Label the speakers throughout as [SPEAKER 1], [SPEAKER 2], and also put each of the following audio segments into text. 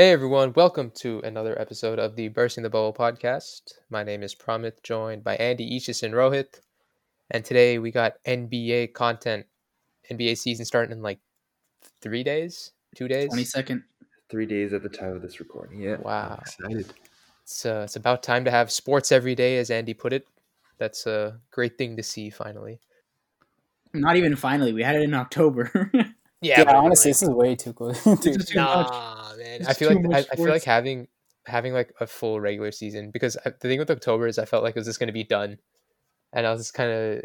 [SPEAKER 1] Hey everyone, welcome to another episode of the Bursting the Bubble podcast. My name is Pramit, joined by Andy, Ishis, and Rohit. And today we got NBA content. NBA season starting in like three days, two days.
[SPEAKER 2] Twenty second.
[SPEAKER 3] Three days at the time of this recording. Yeah.
[SPEAKER 1] Wow.
[SPEAKER 3] I'm excited.
[SPEAKER 1] It's uh, it's about time to have sports every day, as Andy put it. That's a great thing to see finally.
[SPEAKER 2] Not even finally. We had it in October.
[SPEAKER 4] Yeah,
[SPEAKER 1] but
[SPEAKER 4] honestly,
[SPEAKER 1] like-
[SPEAKER 4] this is way too close.
[SPEAKER 2] This is too much.
[SPEAKER 1] Nah, man.
[SPEAKER 2] It's
[SPEAKER 1] I feel like I, I feel like having having like a full regular season because I, the thing with October is I felt like it was just going to be done, and I was just kind of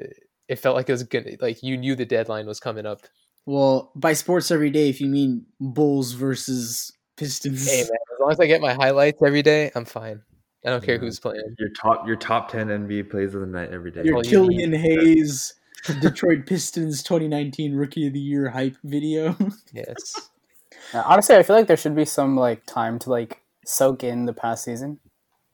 [SPEAKER 1] it felt like it was gonna like you knew the deadline was coming up.
[SPEAKER 2] Well, by sports every day, if you mean Bulls versus Pistons.
[SPEAKER 1] Hey man, as long as I get my highlights every day, I'm fine. I don't care who's playing.
[SPEAKER 3] Your top your top ten NBA plays of the night every day.
[SPEAKER 2] Your
[SPEAKER 1] all you
[SPEAKER 2] Killian. Hayes, Detroit Pistons 2019 Rookie of the Year hype video.
[SPEAKER 1] Yes.
[SPEAKER 4] Yeah, honestly, I feel like there should be some like time to like soak in the past season,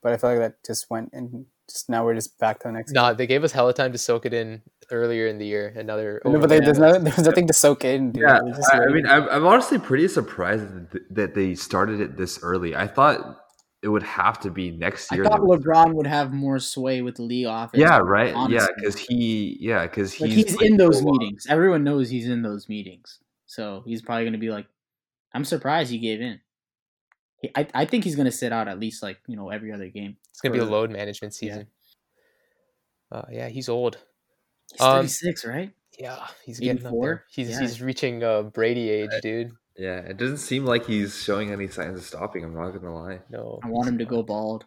[SPEAKER 4] but I feel like that just went and just now we're just back to the next.
[SPEAKER 1] nah, they gave us hella time to soak it in earlier in the year. Another.
[SPEAKER 4] No, but they,
[SPEAKER 2] yeah.
[SPEAKER 4] there's no there's nothing to soak in. Dude.
[SPEAKER 3] Yeah, I, I mean, I'm, I'm honestly pretty surprised that, that they started it this early. I thought it would have to be next year.
[SPEAKER 2] I thought
[SPEAKER 3] that
[SPEAKER 2] LeBron would have more sway with the league office.
[SPEAKER 3] yeah, right. Yeah, because he, yeah, because
[SPEAKER 2] Like
[SPEAKER 3] he's,
[SPEAKER 2] he's in those
[SPEAKER 3] so long.
[SPEAKER 2] meetings. Everyone knows he's in those meetings. So he's probably going to be like, I'm surprised he gave in. He, I, I think he's going to sit out at least like, you know, every other game.
[SPEAKER 1] It's gonna be a load management
[SPEAKER 2] Yeah.
[SPEAKER 1] season. Uh, yeah, he's old.
[SPEAKER 2] He's
[SPEAKER 1] Um,
[SPEAKER 2] 36, right?
[SPEAKER 1] Yeah, he's getting up there. He's
[SPEAKER 2] Yeah.
[SPEAKER 1] he's reaching uh, Brady age, dude.
[SPEAKER 3] Yeah, it doesn't seem like he's showing any signs of stopping. I'm not gonna lie.
[SPEAKER 1] No,
[SPEAKER 2] I want
[SPEAKER 1] he's
[SPEAKER 2] to him to go bald.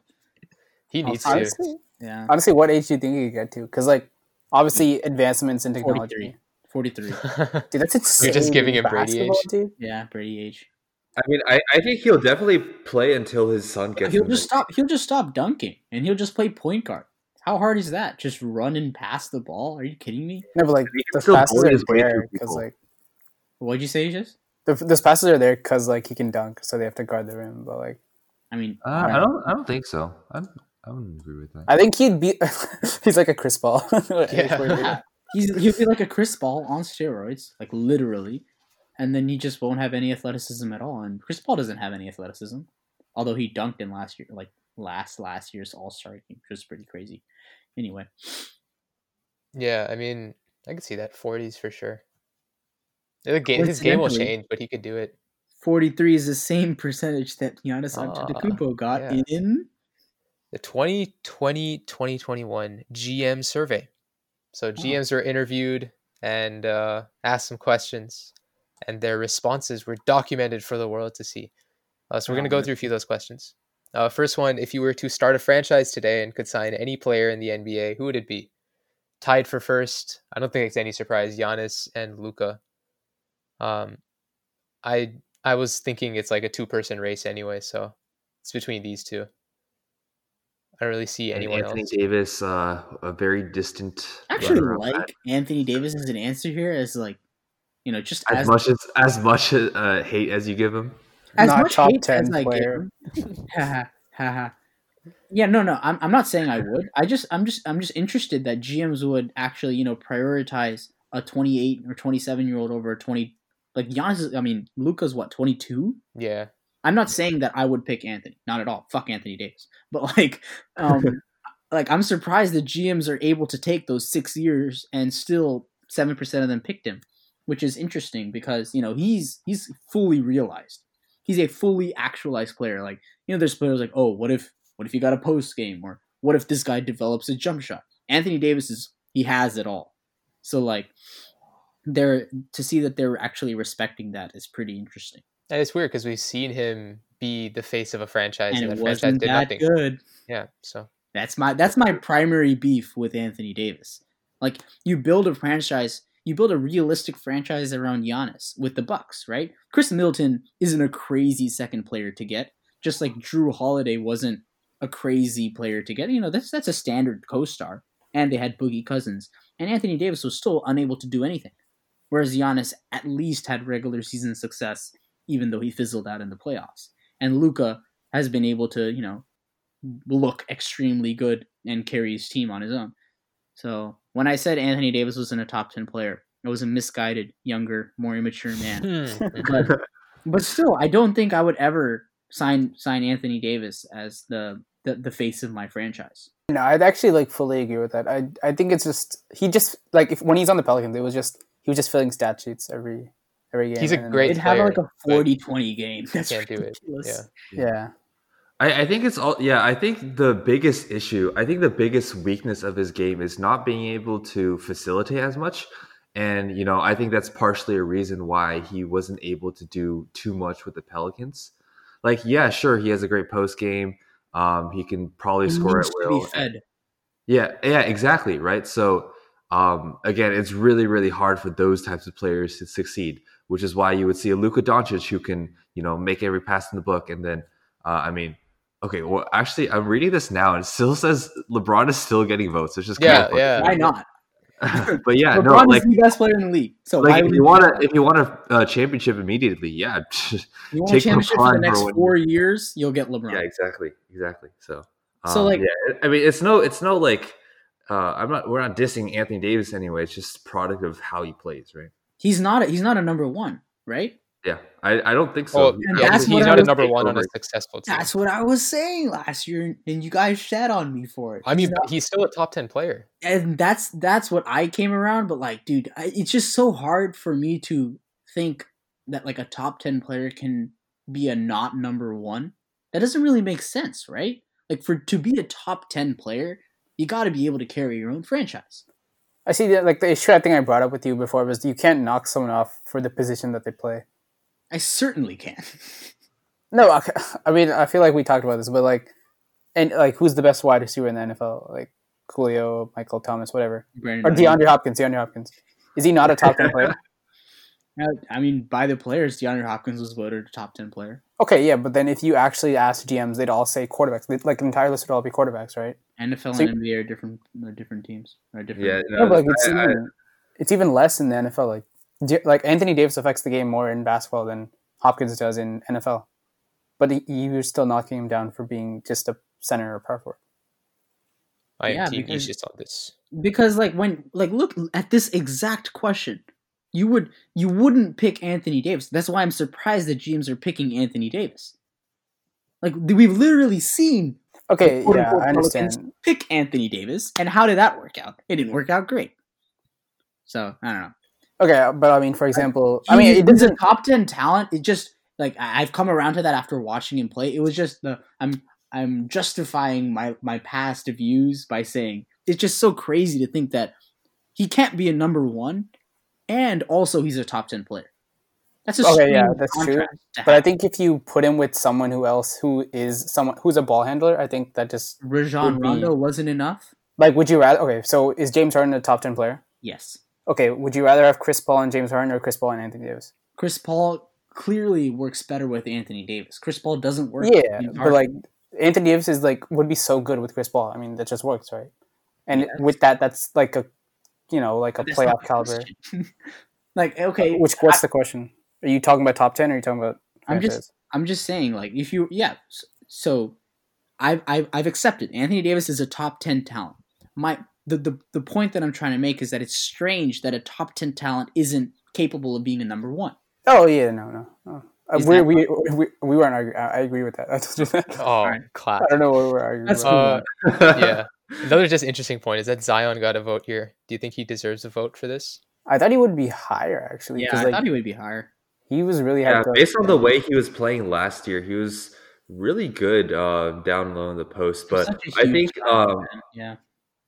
[SPEAKER 1] He needs to.
[SPEAKER 2] Yeah.
[SPEAKER 4] honestly, what age do you think he could get to? Because like obviously advancements in technology.
[SPEAKER 2] 43. 43.
[SPEAKER 4] Dude, that's insane.
[SPEAKER 1] You're just giving him Brady age.
[SPEAKER 4] dude.
[SPEAKER 2] Yeah, Brady age.
[SPEAKER 3] I mean, I, I think he'll definitely play until his son gets.
[SPEAKER 2] He'll just
[SPEAKER 3] there.
[SPEAKER 2] stop. He'll just stop dunking, and he'll just play point guard. How hard is that? Just run and pass the ball? Are you kidding me?
[SPEAKER 4] No, but like
[SPEAKER 3] the can
[SPEAKER 4] those
[SPEAKER 3] still
[SPEAKER 4] passes
[SPEAKER 3] bully
[SPEAKER 4] are there because like
[SPEAKER 2] What'd you say, just?
[SPEAKER 4] the, those passes are there because like he can dunk, so they have to guard the rim. But like
[SPEAKER 2] I mean,
[SPEAKER 3] Uh, I don't. I don't think so. I, I wouldn't agree with that.
[SPEAKER 4] I think he'd be. he's like a Chris Paul.
[SPEAKER 1] Yeah.
[SPEAKER 2] He's he'll be like a Chris Paul on steroids, like literally, and then he just won't have any athleticism at all. And Chris Paul doesn't have any athleticism, although he dunked in last year, like last last year's All Star game, which was pretty crazy. Anyway,
[SPEAKER 1] yeah, I mean, I could see that forties for sure. The game, his game will change, but he could do it.
[SPEAKER 2] forty three is the same percentage that Giannis
[SPEAKER 1] Ah,
[SPEAKER 2] Antetokounmpo got
[SPEAKER 1] yeah.
[SPEAKER 2] in.
[SPEAKER 1] The 2020-2021 GM survey. So GMs were interviewed and uh, asked some questions, and their responses were documented for the world to see. Uh, so we're going to
[SPEAKER 2] Oh,
[SPEAKER 1] go through a few of those questions. Uh, first one: If you were to start a franchise today and could sign any player in the NBA, who would it be? Tied for first. I don't think it's any surprise. Giannis and Luka. Um, I I was thinking it's like a two person race anyway, so it's between these two. I don't really see
[SPEAKER 3] And
[SPEAKER 1] anyone
[SPEAKER 3] Anthony
[SPEAKER 1] else.
[SPEAKER 3] Davis, uh, a very distant.
[SPEAKER 2] I actually
[SPEAKER 3] runner-up.
[SPEAKER 2] like Anthony Davis as an answer here, as like, you know, just
[SPEAKER 3] as,
[SPEAKER 2] as
[SPEAKER 3] much as as much uh, hate as you give him.
[SPEAKER 2] as
[SPEAKER 4] Not
[SPEAKER 2] much
[SPEAKER 4] top
[SPEAKER 2] hate
[SPEAKER 4] 10
[SPEAKER 2] as I give
[SPEAKER 4] player.
[SPEAKER 2] him. Haha, haha. yeah, no, no. I'm, I'm not saying I would. I just I'm just I'm just interested that GMs would actually you know prioritize a 28 or 27 year old over a 20. Like Giannis, is, I mean, Luka's what 22.
[SPEAKER 1] Yeah,
[SPEAKER 2] I'm not saying that I would pick Anthony. Not at all. Fuck Anthony Davis. But like, um, like I'm surprised the GMs are able to take those six years and still seven percent of them picked him, which is interesting because you know he's he's fully realized. He's a fully actualized player. Like you know, there's players like, oh, what if what if you got a post game or what if this guy develops a jump shot? Anthony Davis is he has it all. So like, they're to see that they're actually respecting that is pretty interesting.
[SPEAKER 1] And it's weird because we've seen him be the face of a franchise, and,
[SPEAKER 2] and
[SPEAKER 1] the franchise did
[SPEAKER 2] that
[SPEAKER 1] nothing.
[SPEAKER 2] good.
[SPEAKER 1] Yeah, so
[SPEAKER 2] That's my that's my primary beef with Anthony Davis. Like you build a franchise, you build a realistic franchise around Giannis with the Bucks, right? Khris Middleton isn't a crazy second player to get, just like Jrue Holiday wasn't a crazy player to get. You know, that's that's a standard co-star, and they had Boogie Cousins, and Anthony Davis was still unable to do anything, whereas Giannis at least had regular season success, even though he fizzled out in the playoffs. And Luka has been able to, you know, look extremely good and carry his team on his own. So when I said Anthony Davis wasn't a top ten player, I was a misguided, younger, more immature man.
[SPEAKER 1] Hmm.
[SPEAKER 2] But, but still, I don't think I would ever sign sign Anthony Davis as the the, the face of my franchise.
[SPEAKER 4] No, I'd actually like fully agree with that. I I think it's just he just like if when he's on the Pelicans, it was just he was just filling stat sheets every every game.
[SPEAKER 1] He's a great
[SPEAKER 2] It'd have like a
[SPEAKER 1] but
[SPEAKER 2] 40-20 game. That's
[SPEAKER 1] can't do it.
[SPEAKER 2] ridiculous.
[SPEAKER 1] Yeah.
[SPEAKER 4] Yeah,
[SPEAKER 3] I, I think it's all yeah. I think the biggest issue, I think the biggest weakness of his game is not being able to facilitate as much. And you know, I think that's partially a reason why he wasn't able to do too much with the Pelicans. Like, yeah, sure, he has a great post game. Um, he can probably
[SPEAKER 2] He
[SPEAKER 3] score
[SPEAKER 2] needs
[SPEAKER 3] at
[SPEAKER 2] to
[SPEAKER 3] will.
[SPEAKER 2] be fed.
[SPEAKER 3] Yeah, yeah, exactly, right? So, um, again, it's really, really hard for those types of players to succeed, which is why you would see a Luka Doncic who can, you know, make every pass in the book. And then, uh, I mean, okay, well, actually, I'm reading this now and it still says LeBron is still getting votes. It's just kind
[SPEAKER 1] Yeah,
[SPEAKER 3] of
[SPEAKER 1] yeah.
[SPEAKER 2] Why not?
[SPEAKER 3] but yeah, no,
[SPEAKER 2] LeBron
[SPEAKER 3] like,
[SPEAKER 2] is the best player in the league. So
[SPEAKER 3] like if you want to, if you want a uh, championship immediately, yeah,
[SPEAKER 2] you want a championship
[SPEAKER 3] LeBron
[SPEAKER 2] for the next
[SPEAKER 3] for one
[SPEAKER 2] four years, you'll get LeBron.
[SPEAKER 3] Yeah, exactly, exactly. So,
[SPEAKER 2] So,
[SPEAKER 3] um,
[SPEAKER 2] like-
[SPEAKER 3] yeah, I mean, it's no, it's no like, uh, I'm not, we're not dissing Anthony Davis anyway. It's just product of how he plays, right?
[SPEAKER 2] He's not a, he's not a number one, right?
[SPEAKER 3] Yeah, I, I don't think so.
[SPEAKER 1] Well,
[SPEAKER 2] And that's
[SPEAKER 1] he's
[SPEAKER 2] what I
[SPEAKER 1] not a
[SPEAKER 2] was
[SPEAKER 1] number one on a successful team.
[SPEAKER 2] That's what I was saying last year, and you guys shat on me for it.
[SPEAKER 1] I mean,
[SPEAKER 2] He's
[SPEAKER 1] he's still a top ten player.
[SPEAKER 2] and that's that's what I came around. But like, dude, I, it's just so hard for me to think that like a top ten player can be a not number one. That doesn't really make sense, right? Like for to be a top ten player, you got to be able to carry your own franchise.
[SPEAKER 4] I see that. Like the issue I think I brought up with you before was you can't knock someone off for the position that they play.
[SPEAKER 2] I certainly can.
[SPEAKER 4] No, I, I mean I feel like we talked about this, but like, and like who's the best wide receiver in the NFL? Like Julio, Michael Thomas, whatever,
[SPEAKER 2] Brandon
[SPEAKER 4] or. DeAndre Hopkins. DeAndre Hopkins is he not a top ten player?
[SPEAKER 2] I mean, by the players, DeAndre Hopkins was voted a top ten player.
[SPEAKER 4] Okay, yeah, but then if you actually ask GMs, they'd all say quarterbacks. Like the entire list would all be quarterbacks, right?
[SPEAKER 2] NFL
[SPEAKER 4] See-
[SPEAKER 2] and NBA are different. Are different teams. Are different.
[SPEAKER 3] yeah,
[SPEAKER 4] No, but like it's
[SPEAKER 3] I- I-
[SPEAKER 4] even, it's even less in the NFL. Like D- like Anthony Davis affects the game more in basketball than Hopkins does in NFL, but he, you're still knocking him down for being just a center or power forward.
[SPEAKER 1] I am
[SPEAKER 2] Yeah,
[SPEAKER 1] team
[SPEAKER 2] because-
[SPEAKER 1] Aegis on this.
[SPEAKER 2] because like when like look at this exact question you would you wouldn't pick anthony davis that's why i'm surprised that gms are picking anthony davis like we've literally seen
[SPEAKER 4] Okay, yeah,
[SPEAKER 2] unquote
[SPEAKER 4] I understand.
[SPEAKER 2] pick anthony davis. And how did that work out? It didn't work out great. So i don't know.
[SPEAKER 4] Okay, but I mean, for example, I mean,
[SPEAKER 2] He's-
[SPEAKER 4] it
[SPEAKER 2] he's a
[SPEAKER 4] doesn't.
[SPEAKER 2] top 10 talent. It just like I- i've come around to that after watching him play. It was just the i'm i'm justifying my my past views by saying it's just so crazy to think that he can't be a number one and also he's a top 10 player that's a
[SPEAKER 4] Okay, yeah, that's true. But I think if you put him with someone who else who is someone who's a ball handler, I think that just
[SPEAKER 2] Rajon
[SPEAKER 4] be-
[SPEAKER 2] Rondo wasn't enough
[SPEAKER 4] like, would you rather? Okay, so is James Harden a top ten player?
[SPEAKER 2] yes
[SPEAKER 4] Okay, would you rather have Chris Paul and James Harden or Chris Paul and Anthony Davis?
[SPEAKER 2] chris paul clearly works better with anthony davis chris paul doesn't work
[SPEAKER 4] Yeah, but like Anthony Davis is like would be so good with Chris Paul. I mean, that just works, right? And with that, that's like a you know like a playoff caliber.
[SPEAKER 2] like okay
[SPEAKER 4] Which what's the question? Are you talking about top ten or are you talking about?
[SPEAKER 2] I'm just? I'm just saying, like, if you, yeah. So, I've I've, I've accepted Anthony Davis is a top ten talent. My the, the the point that I'm trying to make is that it's strange that a top ten talent isn't capable of being a number one.
[SPEAKER 4] Oh yeah, no, no. no. Uh,
[SPEAKER 2] Is
[SPEAKER 4] we, we, we, we weren't arguing. I I agree with that. I told you that.
[SPEAKER 1] Oh,
[SPEAKER 2] Alright.
[SPEAKER 1] class.
[SPEAKER 4] I don't know what we're arguing
[SPEAKER 2] That's
[SPEAKER 4] about.
[SPEAKER 2] cool.
[SPEAKER 1] Uh, yeah. Another just interesting point is that Zion got a vote here. Do you think he deserves a vote for this?
[SPEAKER 4] I thought he would be higher actually.
[SPEAKER 2] Yeah,
[SPEAKER 4] 'cause,
[SPEAKER 2] I
[SPEAKER 4] like,
[SPEAKER 2] thought he would be higher.
[SPEAKER 4] He was really
[SPEAKER 3] yeah,
[SPEAKER 4] hyped up.
[SPEAKER 3] based on the way he was playing last year, he was really good uh, down low in the post. But
[SPEAKER 2] Such a
[SPEAKER 3] I
[SPEAKER 2] huge
[SPEAKER 3] think, um,
[SPEAKER 2] man. yeah,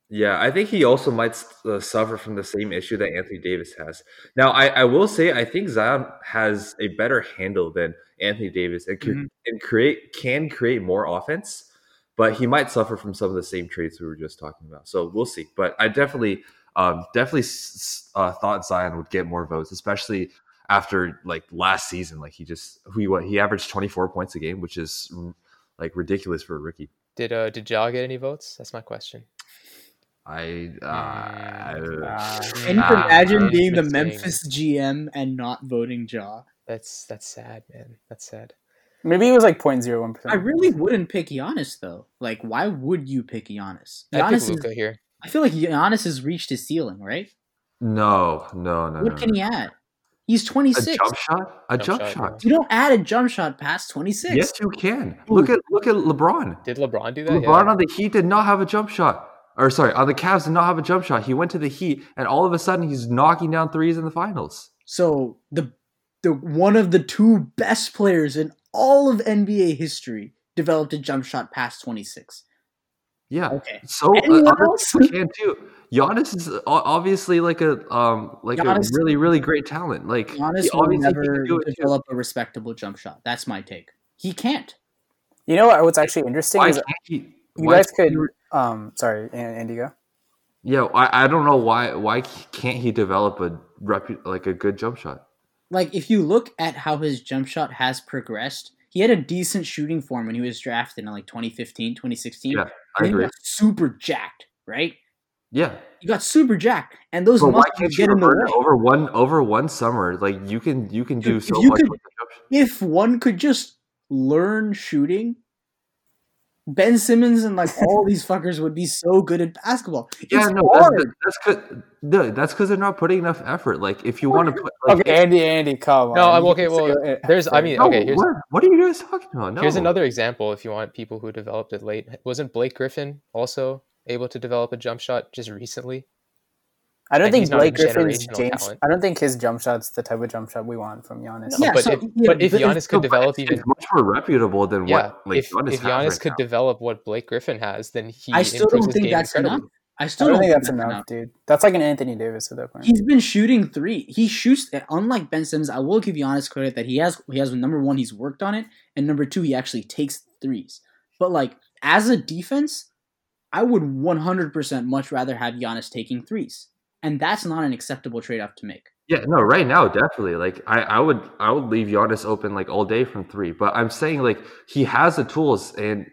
[SPEAKER 3] yeah, I think he also might uh, suffer from the same issue that Anthony Davis has. Now, I, I will say, I think Zion has a better handle than Anthony Davis and, can
[SPEAKER 2] Mhm.
[SPEAKER 3] and create can create more offense, but he might suffer from some of the same traits we were just talking about. So we'll see. But I definitely, um, definitely uh, thought Zion would get more votes, especially after like last season. Like he just he what he averaged twenty four points a game, which is mm, like ridiculous for a rookie.
[SPEAKER 1] Did uh did Ja get any votes? That's my question.
[SPEAKER 3] I uh,
[SPEAKER 4] Uh,
[SPEAKER 2] Can you imagine being the. Memphis GM and not voting Ja?
[SPEAKER 1] That's that's sad, man. That's sad.
[SPEAKER 4] maybe it was like 0.01 percent.
[SPEAKER 2] I really wouldn't pick Giannis though. Like, why would you pick Giannis?
[SPEAKER 1] I pick
[SPEAKER 2] Giannis is,
[SPEAKER 1] Luka here.
[SPEAKER 2] I feel like Giannis has reached his ceiling, right?
[SPEAKER 3] no, no, no.
[SPEAKER 2] What
[SPEAKER 3] no,
[SPEAKER 2] can he add? He's 26.
[SPEAKER 3] A
[SPEAKER 2] 26.
[SPEAKER 3] jump shot? A
[SPEAKER 1] Jump
[SPEAKER 3] jump,
[SPEAKER 1] shot,
[SPEAKER 3] shot.
[SPEAKER 2] You don't add a jump shot past 26.
[SPEAKER 3] Yes, you can. Look at look at LeBron.
[SPEAKER 1] Did LeBron do that?
[SPEAKER 3] LeBron
[SPEAKER 1] Yeah.
[SPEAKER 3] on the Heat did not have a jump shot. Or sorry, on the Cavs did not have a jump shot. He went to the Heat, and all of a sudden he's knocking down threes in the finals.
[SPEAKER 2] So the the one of the two best players in all of NBA history developed a jump shot past 26.
[SPEAKER 3] Yeah.
[SPEAKER 2] Okay.
[SPEAKER 3] So uh,
[SPEAKER 2] Anyone
[SPEAKER 3] other
[SPEAKER 2] else?
[SPEAKER 3] people can too. Giannis is obviously like a um like
[SPEAKER 2] Giannis-
[SPEAKER 3] a really really great talent. Like
[SPEAKER 2] Giannis
[SPEAKER 3] he
[SPEAKER 2] will
[SPEAKER 3] obviously
[SPEAKER 2] never
[SPEAKER 3] can do it too.
[SPEAKER 2] develop a respectable jump shot. That's my take. He can't.
[SPEAKER 4] You know what? What's actually interesting
[SPEAKER 3] Why
[SPEAKER 4] is
[SPEAKER 3] he?
[SPEAKER 4] you guys could.
[SPEAKER 3] he-
[SPEAKER 4] Um, sorry, An- Andy, go.
[SPEAKER 3] Yeah, I, I don't know why why can't he develop a repu- like a good jump shot?
[SPEAKER 2] Like if you look at how his jump shot has progressed, he had a decent shooting form when he was drafted in like 2015, 2016.
[SPEAKER 3] Yeah,
[SPEAKER 2] and
[SPEAKER 3] I agree.
[SPEAKER 2] super jacked, right?
[SPEAKER 3] Yeah,
[SPEAKER 2] you got super jacked, and those
[SPEAKER 3] but
[SPEAKER 2] muscles get in the way.
[SPEAKER 3] over one over one summer? Like you can you can do
[SPEAKER 2] If
[SPEAKER 3] so much
[SPEAKER 2] could-
[SPEAKER 3] with the jump shot.
[SPEAKER 2] if one could just learn shooting, Ben Simmons and like all these fuckers would be so good at basketball.
[SPEAKER 3] Yeah,
[SPEAKER 2] It's
[SPEAKER 3] no, that's
[SPEAKER 2] hard.
[SPEAKER 3] that's cause, no, that's because they're not putting enough effort. Like if you want to put like,
[SPEAKER 4] Okay, Andy, Andy, come on.
[SPEAKER 1] No, I'm okay, well,
[SPEAKER 4] uh,
[SPEAKER 1] there's- I mean,
[SPEAKER 3] no,
[SPEAKER 1] okay, here's-
[SPEAKER 3] what, what are you guys talking about? No.
[SPEAKER 1] Here's another example if you want people who developed it late. Wasn't Blake Griffin also able to develop a jump shot just recently?
[SPEAKER 4] I don't think
[SPEAKER 1] he's not a
[SPEAKER 4] Blake Griffin's James. I don't think his jump shot's the type of jump shot we want from Giannis.
[SPEAKER 2] Yeah,
[SPEAKER 1] but
[SPEAKER 2] so-
[SPEAKER 1] if,
[SPEAKER 2] yeah,
[SPEAKER 1] but if Giannis could
[SPEAKER 3] No,
[SPEAKER 1] develop
[SPEAKER 3] it's,
[SPEAKER 1] even
[SPEAKER 3] it's much more reputable than
[SPEAKER 1] yeah,
[SPEAKER 3] what like
[SPEAKER 1] if,
[SPEAKER 3] Giannis
[SPEAKER 1] if Giannis
[SPEAKER 3] right
[SPEAKER 1] could
[SPEAKER 3] now.
[SPEAKER 1] develop what Blake Griffin has, then he
[SPEAKER 2] I still don't think
[SPEAKER 1] game
[SPEAKER 2] that's enough.
[SPEAKER 1] incredibly.
[SPEAKER 2] I
[SPEAKER 4] I
[SPEAKER 2] still
[SPEAKER 4] don't think that's
[SPEAKER 2] enough.
[SPEAKER 4] enough, dude. That's like an Anthony Davis at that point.
[SPEAKER 2] He's been shooting three. He shoots. Unlike Ben Simmons, I will give Giannis credit that he has. He has number one, he's worked on it, and number two, he actually takes threes. But like as a defense, I would 100% much rather have Giannis taking threes, and that's not an acceptable trade off to make.
[SPEAKER 3] Yeah, no, right now definitely. Like I, I would I would leave Giannis open like all day from three. But I'm saying like he has the tools and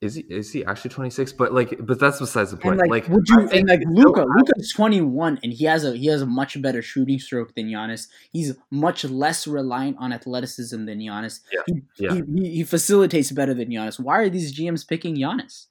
[SPEAKER 3] is he is he actually 26? But like but that's besides the point.
[SPEAKER 2] And like,
[SPEAKER 3] like
[SPEAKER 2] would you and like Luka? Luka's 21, and he has a he has a much better shooting stroke than Giannis. He's much less reliant on athleticism than Giannis.
[SPEAKER 3] Yeah,
[SPEAKER 2] He,
[SPEAKER 3] yeah.
[SPEAKER 2] He, he, he facilitates better than Giannis. Why are these GMs picking Giannis?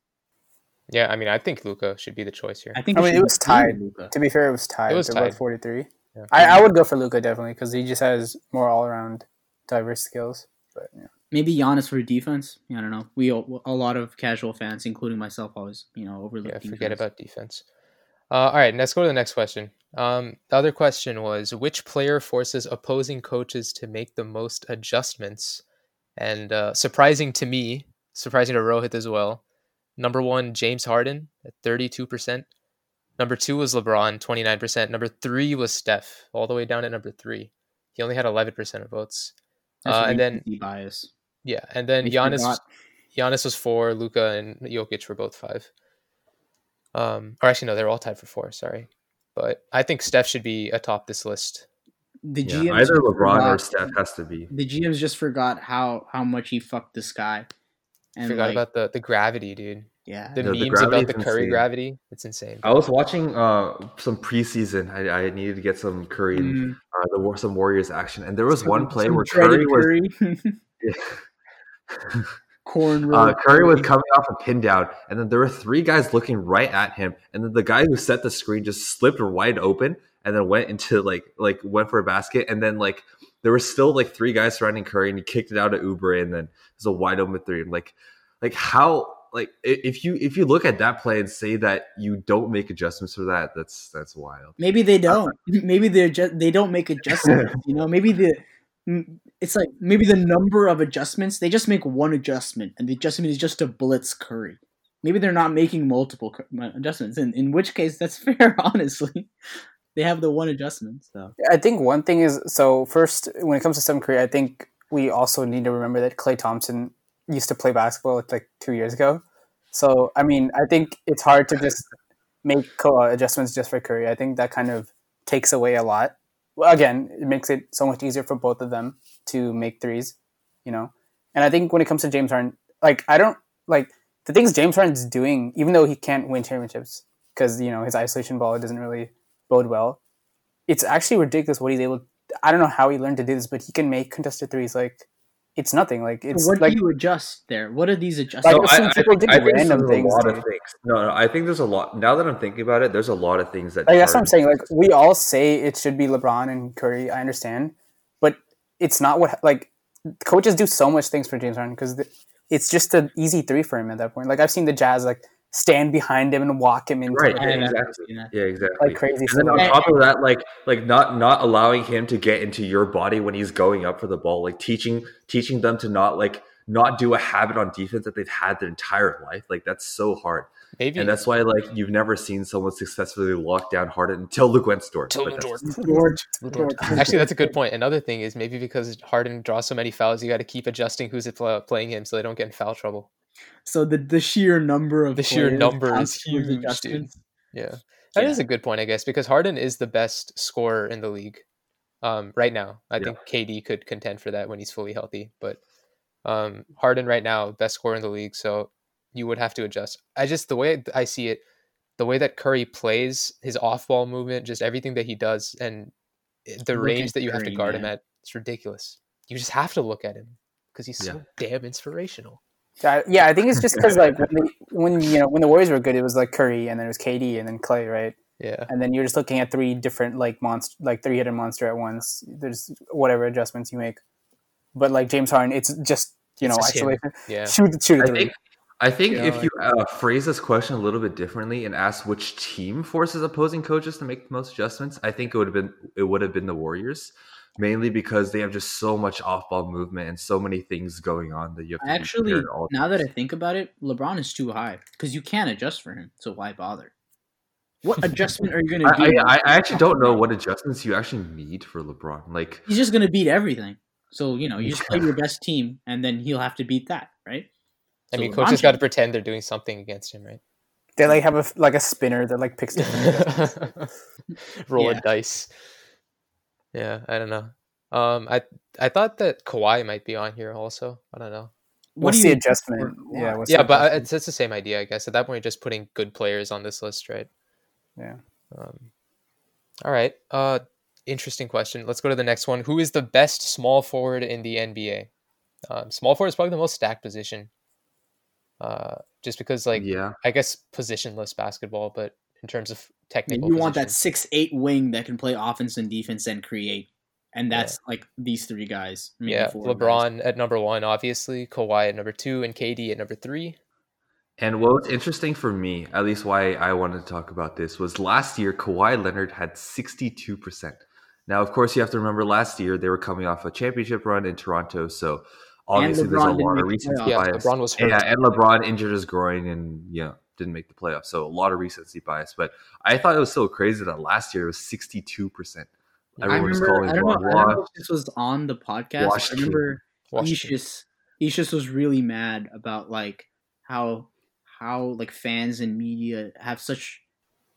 [SPEAKER 1] Yeah, I mean, I think Luka should be the choice here.
[SPEAKER 2] I think
[SPEAKER 4] I
[SPEAKER 2] it
[SPEAKER 4] mean, it was
[SPEAKER 2] be
[SPEAKER 4] tied.
[SPEAKER 2] Luka.
[SPEAKER 4] To be fair, it was tied.
[SPEAKER 1] It was
[SPEAKER 4] They're both 43.
[SPEAKER 1] Yeah.
[SPEAKER 4] I, I would go for Luka definitely because he just has more all around diverse skills. But yeah.
[SPEAKER 2] Maybe Giannis for defense. I don't know. We a lot of casual fans, including myself, always you know overlook.
[SPEAKER 1] Yeah, forget
[SPEAKER 2] defense.
[SPEAKER 1] about defense. Uh, all right, let's go to the next question. Um, the other question was which player forces opposing coaches to make the most adjustments? And uh, surprising to me, surprising to Rohit as well. Number one, James Harden at 32%. Number two was LeBron, 29%. Number three was Steph, all the way down at number three. He only had 11% of votes. Uh, and then-
[SPEAKER 2] bias.
[SPEAKER 1] Yeah, and then
[SPEAKER 2] We
[SPEAKER 1] Giannis
[SPEAKER 2] forgot-
[SPEAKER 1] Giannis was four, Luka and Jokic were both five. Um, or actually, no, they're all tied for four. Sorry, but I think Steph should be atop this list.
[SPEAKER 2] The
[SPEAKER 3] Yeah,
[SPEAKER 2] GMs
[SPEAKER 3] either LeBron or Steph has to be.
[SPEAKER 2] The GMs just forgot how how much he fucked this guy. And
[SPEAKER 1] Forgot
[SPEAKER 2] like,
[SPEAKER 1] about the the gravity, dude.
[SPEAKER 2] yeah.
[SPEAKER 1] The
[SPEAKER 3] Yeah, the
[SPEAKER 1] memes about the Curry
[SPEAKER 3] insane.
[SPEAKER 1] gravity. It's insane.
[SPEAKER 3] I was watching uh some preseason. I, I needed to get some Curry and
[SPEAKER 2] Mm.
[SPEAKER 3] uh, the some Warriors action, and there was
[SPEAKER 2] Some-
[SPEAKER 3] one play where
[SPEAKER 2] dreaded
[SPEAKER 3] Curry was
[SPEAKER 2] Curry. corn
[SPEAKER 3] uh, Curry was coming off a pin down, and then there were three guys looking right at him, and then the guy who set the screen just slipped wide open, and then went into like like went for a basket, and then like there were still like three guys surrounding Curry, and he kicked it out of Oubre, and then it was a wide open three, and like like how like if you if you look at that play and say that you don't make adjustments for that, that's that's wild.
[SPEAKER 2] Maybe they uh, don't. Maybe they're just they don't make adjustments. you know, maybe the it's like maybe the number of adjustments they just make one adjustment, and the adjustment is just to blitz Curry. Maybe they're not making multiple uh, adjustments, and in which case that's fair. Honestly, they have the one adjustment. So
[SPEAKER 4] I think one thing is so first when it comes to Stephen Curry, I think we also need to remember that Klay Thompson used to play basketball like two years ago. So I mean, I think it's hard to just make uh, adjustments just for Curry. I think that kind of takes away a lot. Well, again, it makes it so much easier for both of them to make threes, you know. And I think when it comes to James Harden, like I don't like the things James Harden's doing, even though he can't win championships because you know his isolation ball doesn't really bode well. It's actually ridiculous what he's able. I don't know how he learned to do this, but he can make contested threes like it's nothing. Like it's
[SPEAKER 2] what
[SPEAKER 4] like
[SPEAKER 2] do you adjust there? What are these adjustments?
[SPEAKER 4] Like,
[SPEAKER 3] No,
[SPEAKER 4] some
[SPEAKER 3] I, I
[SPEAKER 4] people
[SPEAKER 3] think,
[SPEAKER 4] do
[SPEAKER 3] I think
[SPEAKER 4] random
[SPEAKER 3] there's
[SPEAKER 4] things,
[SPEAKER 3] a lot
[SPEAKER 4] dude.
[SPEAKER 3] of things. No, no, I think there's a lot. Now that I'm thinking about it, there's a lot of things that.
[SPEAKER 4] Like that's what I'm saying. Like we all say it should be LeBron and Curry. I understand, but it's not what like coaches do so much things for James Harden because it's just an easy three for him at that point. Like I've seen the Jazz like stand behind him and walk him into
[SPEAKER 3] Right.
[SPEAKER 4] like,
[SPEAKER 2] I
[SPEAKER 3] exactly.
[SPEAKER 2] actually seen that.
[SPEAKER 3] Yeah, exactly.
[SPEAKER 4] like crazy
[SPEAKER 3] And then on top of that, like like not not allowing him to get into your body when he's going up for the ball, like teaching teaching them to not like not do a habit on defense that they've had their entire life. Like that's so hard,
[SPEAKER 1] Maybe
[SPEAKER 3] and that's why like you've never seen someone successfully lock down Harden until Luguentz Dort.
[SPEAKER 1] Till
[SPEAKER 3] But that's-
[SPEAKER 2] George,
[SPEAKER 1] George. Actually, that's a good point. Another thing is maybe because Harden draws so many fouls, you got to keep adjusting who's playing him so they don't get in foul trouble.
[SPEAKER 2] So the the sheer number of
[SPEAKER 1] The sheer number is huge, dude. Yeah, that is
[SPEAKER 2] Yeah.
[SPEAKER 1] a good point, I guess, because Harden is the best scorer in the league um, right now. I
[SPEAKER 3] Yeah.
[SPEAKER 1] think KD could contend for that when he's fully healthy, but um, Harden right now best scorer in the league, so you would have to adjust. I just the way I see it, the way that Curry plays, his off-ball movement, just everything that he does, and the
[SPEAKER 2] Look
[SPEAKER 1] range that you have to
[SPEAKER 2] Curry,
[SPEAKER 1] guard him at, it's ridiculous. You just have to look at him because he's so damn inspirational.
[SPEAKER 4] Yeah, yeah, I think it's just because like when, the, when you know when the Warriors were good, it was like Curry and then it was KD and then Klay, right?
[SPEAKER 1] Yeah,
[SPEAKER 4] And then you're just looking at three different like monster, like three headed monster at once. There's whatever adjustments you make, but like James Harden, it's just you
[SPEAKER 1] It's
[SPEAKER 4] know
[SPEAKER 1] just
[SPEAKER 4] isolation,
[SPEAKER 1] yeah.
[SPEAKER 4] shoot, shoot a
[SPEAKER 3] I
[SPEAKER 4] three.
[SPEAKER 3] think I think
[SPEAKER 4] Yeah,
[SPEAKER 3] if
[SPEAKER 4] like-
[SPEAKER 3] you uh, phrase this question a little bit differently and ask which team forces opposing coaches to make the most adjustments, I think it would have been it would have been the Warriors, mainly because they have just so much off ball movement and so many things going on that you have to
[SPEAKER 2] Actually,
[SPEAKER 3] all
[SPEAKER 2] now that I think about it, LeBron is too high because you can't adjust for him. So why bother? What adjustment are you going to
[SPEAKER 3] I,
[SPEAKER 2] do?
[SPEAKER 3] I, I actually don't know what adjustments you actually need for LeBron. Like,
[SPEAKER 2] He's just going to beat everything. So you know, you just play your best team, and then he'll have to beat that, right?
[SPEAKER 1] I
[SPEAKER 2] So
[SPEAKER 1] mean,
[SPEAKER 2] LeBron
[SPEAKER 1] coaches got to pretend they're doing something against him, right?
[SPEAKER 4] They like have a like a spinner that like picks different.
[SPEAKER 1] Roll
[SPEAKER 2] Yeah.
[SPEAKER 1] a dice. Yeah, I don't know. Um, I I thought that Kawhi might be on here also. I don't know.
[SPEAKER 2] What
[SPEAKER 4] what's
[SPEAKER 2] do
[SPEAKER 4] the
[SPEAKER 2] you
[SPEAKER 4] adjustment?
[SPEAKER 2] for
[SPEAKER 4] Yeah, what's
[SPEAKER 1] yeah,
[SPEAKER 4] the
[SPEAKER 1] but uh,
[SPEAKER 4] adjustment?
[SPEAKER 1] it's, it's the same idea, I guess. At that point, you're just putting good players on this list, right?
[SPEAKER 4] yeah.
[SPEAKER 1] Um, all right. Uh, interesting question. Let's go to the next one. Who is the best small forward in the NBA? Um, small forward is probably the most stacked position. Uh, just because, like,
[SPEAKER 3] yeah,
[SPEAKER 1] I guess positionless basketball, but in terms of technical,
[SPEAKER 2] you want that six eight wing that can play offense and defense and create, and
[SPEAKER 1] Yeah.
[SPEAKER 2] that's like these three guys. maybe
[SPEAKER 1] Yeah,
[SPEAKER 2] four guys.
[SPEAKER 1] LeBron at number one, obviously. Kawhi at number two, and KD at number three.
[SPEAKER 3] And what was interesting for me, at least why I wanted to talk about this, was last year Kawhi Leonard had 62%. Now, of course, you have to remember last year they were coming off a championship run in Toronto, so obviously there's a lot of
[SPEAKER 2] the
[SPEAKER 3] recency
[SPEAKER 2] playoffs.
[SPEAKER 1] Yeah,
[SPEAKER 3] bias.
[SPEAKER 1] LeBron was hurt.
[SPEAKER 3] Yeah, and LeBron injured his groin and yeah, didn't make the playoffs, so a lot of recency bias. But I thought it was so crazy that last year it was 62%.
[SPEAKER 2] I
[SPEAKER 3] Everyone was
[SPEAKER 2] remember.
[SPEAKER 3] calling
[SPEAKER 2] I don't, know, I don't know if this was on the podcast.
[SPEAKER 3] Washed
[SPEAKER 2] I remember
[SPEAKER 1] Washington.
[SPEAKER 2] Ishis. Ishis was really mad about like how how like fans and media have such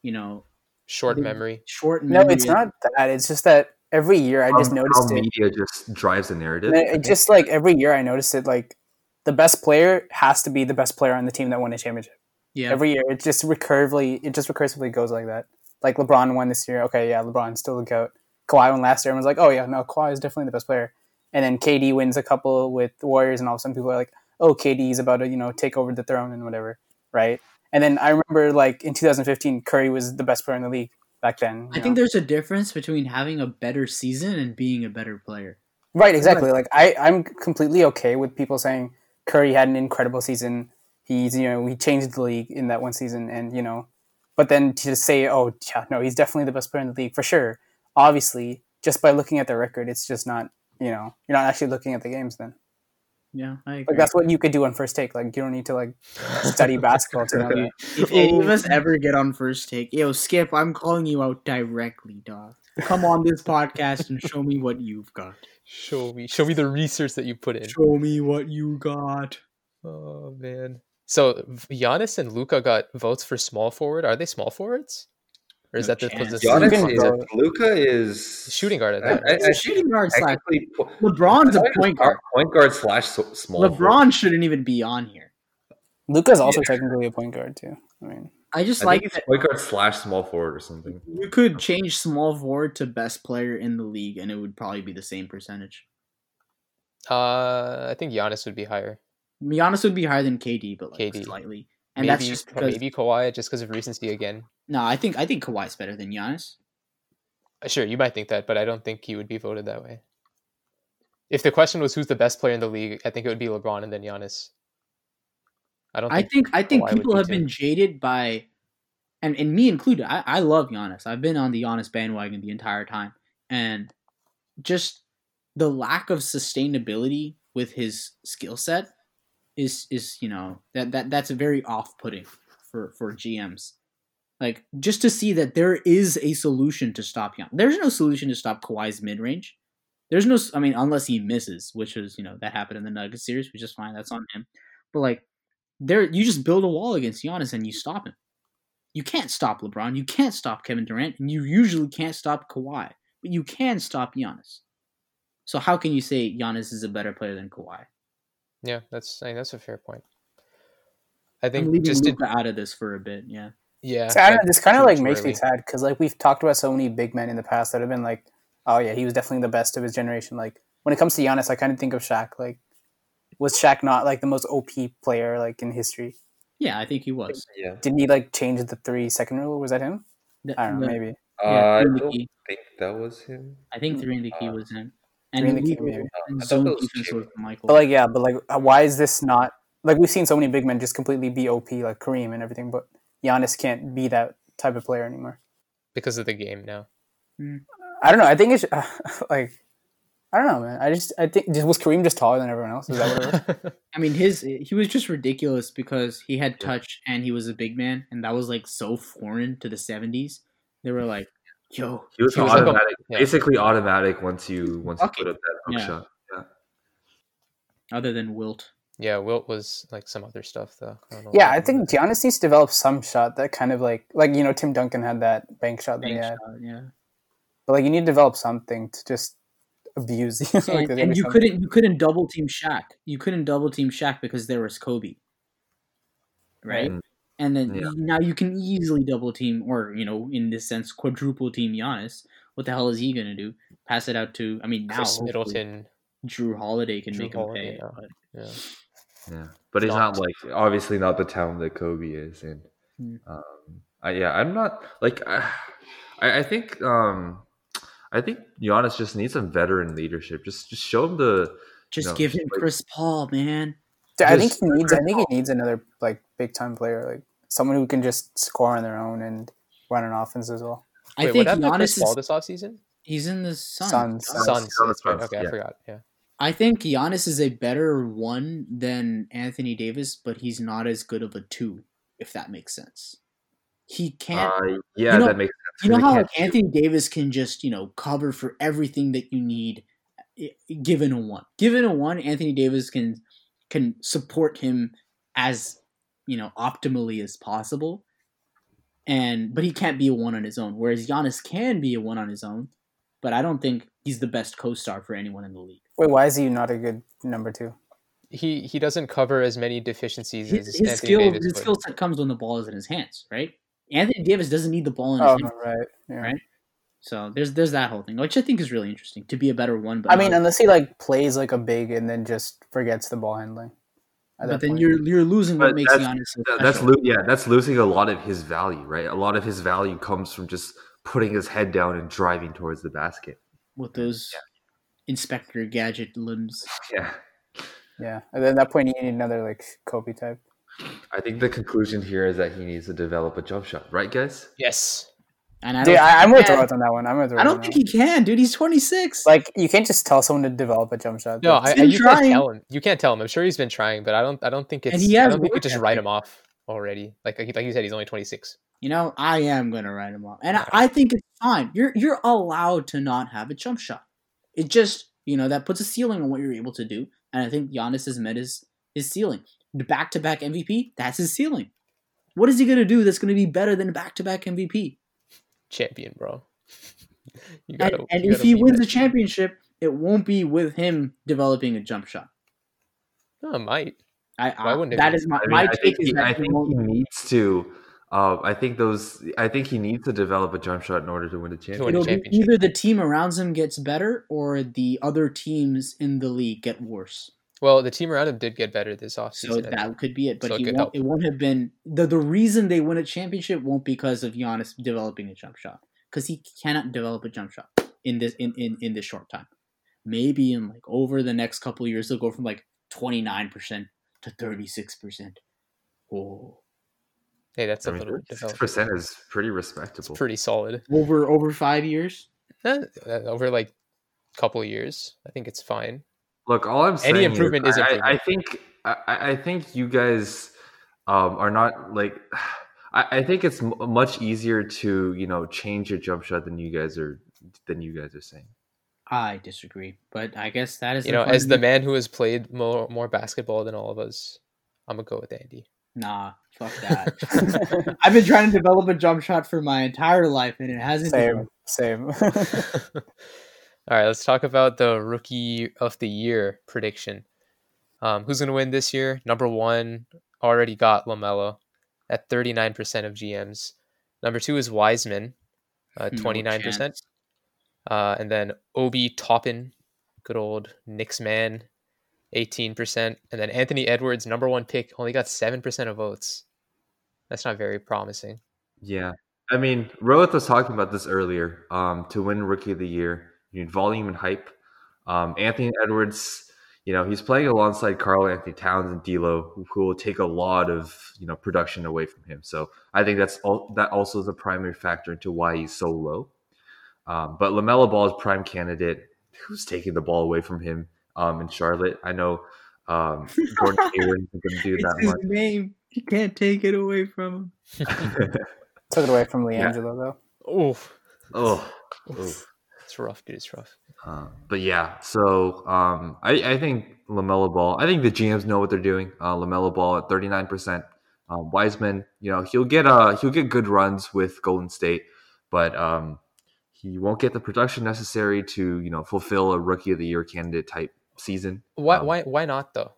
[SPEAKER 2] you know
[SPEAKER 1] Short
[SPEAKER 2] the-
[SPEAKER 1] memory.
[SPEAKER 2] short.
[SPEAKER 4] No, it's not that. It's just that every year I just
[SPEAKER 3] How-
[SPEAKER 4] noticed
[SPEAKER 3] how
[SPEAKER 4] it.
[SPEAKER 3] media just drives the narrative.
[SPEAKER 4] And It just like every year I noticed it. Like the best player has to be the best player on the team that won a championship.
[SPEAKER 2] Yeah,
[SPEAKER 4] Every year, it just recursively, it just recursively goes like that. Like LeBron won this year. Okay, yeah, LeBron's still the goat. Kawhi won last year. Everyone's like, oh yeah, no, Kawhi is definitely the best player. And then KD wins a couple with the Warriors, and all of a sudden people are like, oh, KD's about to you know take over the throne and whatever, right? And then I remember like in 2015, Curry was the best player in the league back then.
[SPEAKER 2] I
[SPEAKER 4] you
[SPEAKER 2] think there's a difference between having a better season and being a better player.
[SPEAKER 4] Right, exactly. Like I, I'm completely okay with people saying Curry had an incredible season. He's, you know, he changed the league in that one season, and you know, but then to say, oh, yeah, no, he's definitely the best player in the league for sure. Obviously, just by looking at the record, it's just not, you know, you're not actually looking at the games. Then,
[SPEAKER 2] Yeah, I agree.
[SPEAKER 4] like that's what you could do on first take. Like you don't need to like study basketball to know that.
[SPEAKER 2] if any of oh. us ever get on first take, yo, Skip, I'm calling you out directly, dog. Come on this podcast and show me what you've got.
[SPEAKER 1] Show me, show me the research that you put in.
[SPEAKER 2] Show me what you got.
[SPEAKER 1] Oh man. So Giannis and Luka got votes for small forward. Are they small forwards, or is
[SPEAKER 2] No
[SPEAKER 1] that the position?
[SPEAKER 3] Giannis is
[SPEAKER 4] go-
[SPEAKER 3] Luka is
[SPEAKER 1] Shooting guard at
[SPEAKER 3] I,
[SPEAKER 1] that.
[SPEAKER 3] I,
[SPEAKER 2] He's
[SPEAKER 3] I
[SPEAKER 2] a shooting guard slash. LeBron's a point guard.
[SPEAKER 3] Point guard slash small.
[SPEAKER 2] LeBron
[SPEAKER 3] forward.
[SPEAKER 2] shouldn't even be on here.
[SPEAKER 4] Luka's also technically a point guard too. I mean,
[SPEAKER 2] I just
[SPEAKER 3] I
[SPEAKER 2] like
[SPEAKER 3] think
[SPEAKER 2] that
[SPEAKER 3] point guard slash small forward or something.
[SPEAKER 2] you could change small forward to best player in the league, and it would probably be the same percentage.
[SPEAKER 1] Uh, I think Giannis would be higher.
[SPEAKER 2] Giannis would be higher than KD, but like
[SPEAKER 1] KD.
[SPEAKER 2] slightly. And
[SPEAKER 1] maybe,
[SPEAKER 2] that's just because
[SPEAKER 1] maybe Kawhi just because of recency again.
[SPEAKER 2] no, I think I think Kawhi's better than Giannis.
[SPEAKER 1] Uh, Sure, you might think that, but I don't think he would be voted that way. If the question was who's the best player in the league, I think it would be LeBron and then Giannis. I don't
[SPEAKER 2] I
[SPEAKER 1] think,
[SPEAKER 2] think I think people have been jaded by, and and me included. I, I love Giannis. I've been on the Giannis bandwagon the entire time, and just the lack of sustainability with his skill set is is you know that that that's very off putting for for GMs. Like just to see that there is a solution to stop Giannis. There's no solution to stop Kawhi's mid range. There's no. I mean, unless he misses, which is you know that happened in the Nuggets series, which is fine. That's on him. But like there you just build a wall against Giannis and you stop him. You can't stop LeBron. You can't stop Kevin Durant, and you usually can't stop Kawhi, but you can stop Giannis. So how can you say Giannis is a better player than Kawhi?
[SPEAKER 1] Yeah, that's I think that's a fair point. I
[SPEAKER 2] I'm
[SPEAKER 1] think
[SPEAKER 2] leaving
[SPEAKER 1] just to,
[SPEAKER 2] Luka out of this for a bit. Yeah,
[SPEAKER 1] yeah,
[SPEAKER 4] So, I don't know, this kind of like
[SPEAKER 1] too
[SPEAKER 4] makes me sad because like we've talked about so many big men in the past that have been like, oh yeah, he was definitely the best of his generation. Like when it comes to Giannis, I kind of think of Shaq. Like, was Shaq not like the most OP player like in history?
[SPEAKER 2] yeah, I think he was.
[SPEAKER 3] Yeah.
[SPEAKER 4] Didn't he like change the three second rule? Was that him?
[SPEAKER 2] The-
[SPEAKER 4] I don't know,
[SPEAKER 2] the-
[SPEAKER 4] maybe.
[SPEAKER 3] Uh,
[SPEAKER 2] Yeah,
[SPEAKER 3] I
[SPEAKER 2] three in the
[SPEAKER 3] don't think that was him.
[SPEAKER 2] I think three in the key
[SPEAKER 3] Uh,
[SPEAKER 2] was him,
[SPEAKER 4] Three in the key,
[SPEAKER 2] illegal
[SPEAKER 4] maybe.
[SPEAKER 2] and
[SPEAKER 3] I thought
[SPEAKER 2] zone
[SPEAKER 3] was
[SPEAKER 2] defense
[SPEAKER 3] Jimmy.
[SPEAKER 2] was Michael.
[SPEAKER 4] But like, yeah, but like, uh, why is this not like we've seen so many big men just completely be OP like Kareem and everything, but Giannis can't be that type of player anymore.
[SPEAKER 1] because of the game now.
[SPEAKER 4] I don't know. I think it's like I don't know, man. I just I think was Kareem just taller than everyone else? Is that what it was?
[SPEAKER 2] I mean, his he was just ridiculous because he had touch and he was a big man, and that was like so foreign to the '70s. They were like, "Yo,
[SPEAKER 3] He was,
[SPEAKER 1] He was like a-
[SPEAKER 3] automatic,
[SPEAKER 1] yeah.
[SPEAKER 3] basically automatic once you once
[SPEAKER 2] Okay.
[SPEAKER 3] you put up that hook
[SPEAKER 2] Yeah.
[SPEAKER 3] shot.
[SPEAKER 2] other than Wilt,
[SPEAKER 1] yeah, Wilt was like some other stuff though. I don't know
[SPEAKER 4] yeah,
[SPEAKER 1] what
[SPEAKER 4] I think Giannis needs to develop some shot that kind of like like you know Tim Duncan had that bank shot that he
[SPEAKER 2] bank
[SPEAKER 4] had,
[SPEAKER 2] shot, yeah."
[SPEAKER 4] but like you need to develop something to just abuse. like,
[SPEAKER 2] and, and you
[SPEAKER 4] something.
[SPEAKER 2] couldn't you couldn't double team Shaq. You couldn't double team Shaq because there was Kobe, right?
[SPEAKER 3] Mm.
[SPEAKER 2] And then
[SPEAKER 3] Yeah.
[SPEAKER 2] now you can easily double team, or you know, in this sense, quadruple team Giannis. What the hell is he gonna do? Pass it out to? I mean, now Khris
[SPEAKER 1] Middleton.
[SPEAKER 2] Jrue Holiday can
[SPEAKER 1] Jrue
[SPEAKER 2] make him pay.
[SPEAKER 1] yeah.
[SPEAKER 2] but-
[SPEAKER 1] Yeah.
[SPEAKER 3] Yeah, but he's not
[SPEAKER 1] Not.
[SPEAKER 3] like obviously not the talent that Kobe is, and
[SPEAKER 2] Hmm.
[SPEAKER 3] um, I, yeah, I'm not like I, I I think um, I think Giannis just needs some veteran leadership. Just just show him the
[SPEAKER 2] Just
[SPEAKER 3] No,
[SPEAKER 2] give him
[SPEAKER 3] like-
[SPEAKER 2] Chris Paul, man.
[SPEAKER 4] Dude, I think he needs. I think he needs another like big time player, like someone who can just score on their own and run an offense as well.
[SPEAKER 2] I
[SPEAKER 1] Wait,
[SPEAKER 2] think
[SPEAKER 1] what happened Chris
[SPEAKER 2] Giannis
[SPEAKER 1] Paul
[SPEAKER 2] is
[SPEAKER 1] this offseason?
[SPEAKER 2] he's in the Suns.
[SPEAKER 4] Suns.
[SPEAKER 2] Suns.
[SPEAKER 1] Suns.
[SPEAKER 3] Suns,
[SPEAKER 1] that's right. Okay,
[SPEAKER 3] yeah.
[SPEAKER 1] I forgot. Yeah.
[SPEAKER 2] I think Giannis is a better one than Anthony Davis, but he's not as good of a two, if that makes sense. He can't.
[SPEAKER 3] uh, yeah,
[SPEAKER 2] you know-
[SPEAKER 3] that makes sense.
[SPEAKER 2] you know how like, Anthony Davis can just you know cover for everything that you need, given a one. Given a one, Anthony Davis can can support him as you know optimally as possible, and but he can't be a one on his own. Whereas Giannis can be a one on his own, but I don't think he's the best co-star for anyone in the league.
[SPEAKER 4] Wait, why is he not a good number two?
[SPEAKER 1] He he doesn't cover as many deficiencies
[SPEAKER 2] His,
[SPEAKER 1] as
[SPEAKER 2] his
[SPEAKER 1] Anthony
[SPEAKER 2] skill
[SPEAKER 1] Davis
[SPEAKER 2] his skill set comes when the ball is in his hands, right? Anthony Davis doesn't need the ball in his
[SPEAKER 4] Oh,
[SPEAKER 2] hands.
[SPEAKER 4] right. Yeah.
[SPEAKER 2] Right. So there's there's that whole thing, which I think is really interesting to be a better one. But
[SPEAKER 4] I mean, unless he like plays like a big and then just forgets the ball handling. At
[SPEAKER 2] but
[SPEAKER 4] that
[SPEAKER 2] then
[SPEAKER 4] point.
[SPEAKER 2] you're you're losing what makes
[SPEAKER 3] that's-
[SPEAKER 2] Giannis so
[SPEAKER 3] that's lo- yeah, that's losing a lot of his value, right? A lot of his value comes from just putting his head down and driving towards the basket.
[SPEAKER 2] with those Inspector Gadget limbs.
[SPEAKER 3] Yeah.
[SPEAKER 4] yeah. And then at that point, you need another like Kobe type.
[SPEAKER 3] I think the conclusion here is that he needs to develop a jump shot, right, guys?
[SPEAKER 1] Yes.
[SPEAKER 2] And I
[SPEAKER 4] Dude,
[SPEAKER 2] don't,
[SPEAKER 4] I, I'm
[SPEAKER 2] think
[SPEAKER 4] with
[SPEAKER 2] he can.
[SPEAKER 4] On that one. I'm with Dorot
[SPEAKER 2] I
[SPEAKER 4] on
[SPEAKER 2] don't think he can, dude. He's 26.
[SPEAKER 4] like you can't just tell someone to develop a jump shot.
[SPEAKER 1] No, I, I, you
[SPEAKER 2] trying.
[SPEAKER 1] can't tell him. You can't tell him. I'm sure he's been trying, but I don't. I don't think it's.
[SPEAKER 2] And he
[SPEAKER 1] I
[SPEAKER 2] has
[SPEAKER 1] don't think you just write him off already. Like like like you said, he's only 26.
[SPEAKER 2] you know, I am gonna write him off, and I, I think it's fine. You're you're allowed to not have a jump shot. It just you know that puts a ceiling on what you're able to do, and I think Giannis has met his his ceiling. The back to back MVP, that's his ceiling. What is he gonna do that's gonna be better than back to back MVP?
[SPEAKER 1] Champion, bro. You
[SPEAKER 2] And,
[SPEAKER 1] gotta,
[SPEAKER 2] and
[SPEAKER 1] you
[SPEAKER 2] if he wins
[SPEAKER 1] that.
[SPEAKER 2] the championship, it won't be with him developing a jump shot.
[SPEAKER 1] no, it might.
[SPEAKER 2] I,
[SPEAKER 1] Why
[SPEAKER 2] I
[SPEAKER 1] wouldn't it
[SPEAKER 2] that
[SPEAKER 1] be?
[SPEAKER 2] is my
[SPEAKER 3] I, mean,
[SPEAKER 2] my
[SPEAKER 3] I
[SPEAKER 2] take
[SPEAKER 3] think,
[SPEAKER 2] is
[SPEAKER 3] he,
[SPEAKER 2] that
[SPEAKER 3] I
[SPEAKER 2] he
[SPEAKER 3] think he needs to Uh, I think those. I think he needs to develop a jump shot in order to win a
[SPEAKER 1] win
[SPEAKER 3] championship.
[SPEAKER 1] a
[SPEAKER 2] It'll be
[SPEAKER 1] championship.
[SPEAKER 2] either the team around him gets better or the other teams in the league get worse.
[SPEAKER 1] Well, the team around him did get better this offseason. I
[SPEAKER 2] that could be it. But
[SPEAKER 1] So it
[SPEAKER 2] he
[SPEAKER 1] could
[SPEAKER 2] won't,
[SPEAKER 1] help.
[SPEAKER 2] it won't have been the the reason they win a championship won't because of Giannis developing a jump shot because he cannot develop a jump shot in this in, in in this short time. Maybe in like over the next couple of years they'll go from like twenty nine percent to thirty six percent. Oh,
[SPEAKER 1] Hey, that's
[SPEAKER 3] I
[SPEAKER 1] a
[SPEAKER 3] mean,
[SPEAKER 1] little
[SPEAKER 3] six
[SPEAKER 1] developed.
[SPEAKER 3] percent is pretty
[SPEAKER 1] It's
[SPEAKER 3] respectable.
[SPEAKER 1] pretty solid.
[SPEAKER 2] over over five years.
[SPEAKER 1] Eh, uh, over like a couple years, I think it's fine.
[SPEAKER 3] Look, all I'm saying
[SPEAKER 1] Any improvement
[SPEAKER 3] is,
[SPEAKER 1] is
[SPEAKER 3] I, I think I, I think you guys um, are not like. I, I think it's m- much easier to you know change your jump shot than you guys are than you guys are saying.
[SPEAKER 2] I disagree, but I guess that is
[SPEAKER 1] You know, as the
[SPEAKER 2] fundamental-
[SPEAKER 1] man who has played more more basketball than all of us, I'm gonna go with Andy.
[SPEAKER 2] Nah, fuck that. I've been trying to develop a jump shot for my entire life, and it hasn't.
[SPEAKER 4] same, same.
[SPEAKER 1] All right, let's talk about the rookie of the year prediction. Um, who's going to win this year? Number one already got LaMelo at 39% of GMs. Number two is Wiseman, uh, 29%.
[SPEAKER 2] chance.
[SPEAKER 1] uh, and then Obi Toppin, good old Knicks man, 18%. And then Anthony Edwards, number one pick, only got 7% of votes. That's not very promising.
[SPEAKER 3] Yeah, I mean, Rohit was talking about this earlier. Um, to win Rookie of the Year, you need volume and hype. Um, Anthony Edwards, you know, he's playing alongside Karl-Anthony Towns and D'Lo, who, who will take a lot of you know production away from him. So I think that's all. That also is a primary factor into why he's so low. Um, but LaMelo Ball is prime candidate. Who's taking the ball away from him um, in Charlotte? I know um, Gordon Hayward isn't going to do
[SPEAKER 2] It's
[SPEAKER 3] that
[SPEAKER 2] his
[SPEAKER 3] much.
[SPEAKER 2] name. You can't take it away from him.
[SPEAKER 4] Took it away from LiAngelo though.
[SPEAKER 1] Oof.
[SPEAKER 3] oh, oh.
[SPEAKER 1] It's rough, dude. It's rough.
[SPEAKER 3] Uh, but yeah, so um, I, I think LaMelo Ball. I think the GMs know what they're doing. Uh, LaMelo Ball at thirty nine percent. Um, Wiseman, you know, he'll get uh he'll get good runs with Golden State, but um, he won't get the production necessary to you know fulfill a Rookie of the Year candidate type season.
[SPEAKER 1] Why
[SPEAKER 3] Um,
[SPEAKER 1] why why not though?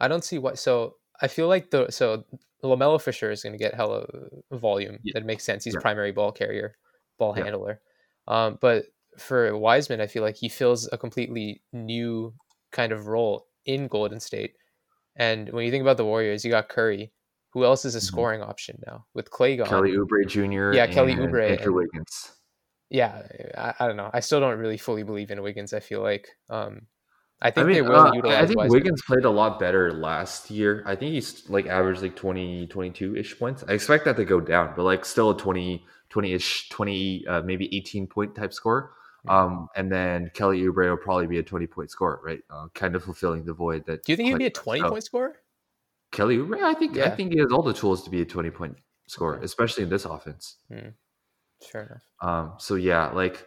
[SPEAKER 1] I don't see why. So I feel like the so LaMelo for sure is going to get hella volume.
[SPEAKER 3] Yeah.
[SPEAKER 1] That makes sense. He's
[SPEAKER 3] Yeah.
[SPEAKER 1] primary ball carrier, ball
[SPEAKER 3] Yeah.
[SPEAKER 1] handler. Um, but for Wiseman, I feel like he fills a completely new kind of role in Golden State. And when you think about the Warriors, you got Curry. Who else is a
[SPEAKER 3] Mhm.
[SPEAKER 1] scoring option now with Klay gone?
[SPEAKER 3] Kelly Oubre Jr.
[SPEAKER 1] Yeah, Kelly Oubre
[SPEAKER 3] Andrew
[SPEAKER 1] and-
[SPEAKER 3] Wiggins.
[SPEAKER 1] Yeah, I, I don't know. I still don't really fully believe in Wiggins. I feel like um, I
[SPEAKER 3] I
[SPEAKER 1] think
[SPEAKER 3] mean,
[SPEAKER 1] they will
[SPEAKER 3] uh,
[SPEAKER 1] utilize.
[SPEAKER 3] I think
[SPEAKER 1] Wiseman.
[SPEAKER 3] Wiggins played a lot better last year. I think he's like averaged like 20, 22 ish points. I expect that to go down, but like still a 20, 20 ish, 20, uh, maybe 18 point type score. Um, and then Kelly Oubre will probably be a 20 point scorer, right? Uh, kind of fulfilling the void that.
[SPEAKER 1] Do you think he'd be a twenty
[SPEAKER 3] So,
[SPEAKER 1] point scorer?
[SPEAKER 3] Kelly Oubre, I think, I think he has all the tools to be a 20 point scorer,
[SPEAKER 1] Okay.
[SPEAKER 3] especially in this offense.
[SPEAKER 1] Sure enough.
[SPEAKER 3] Um, so yeah, like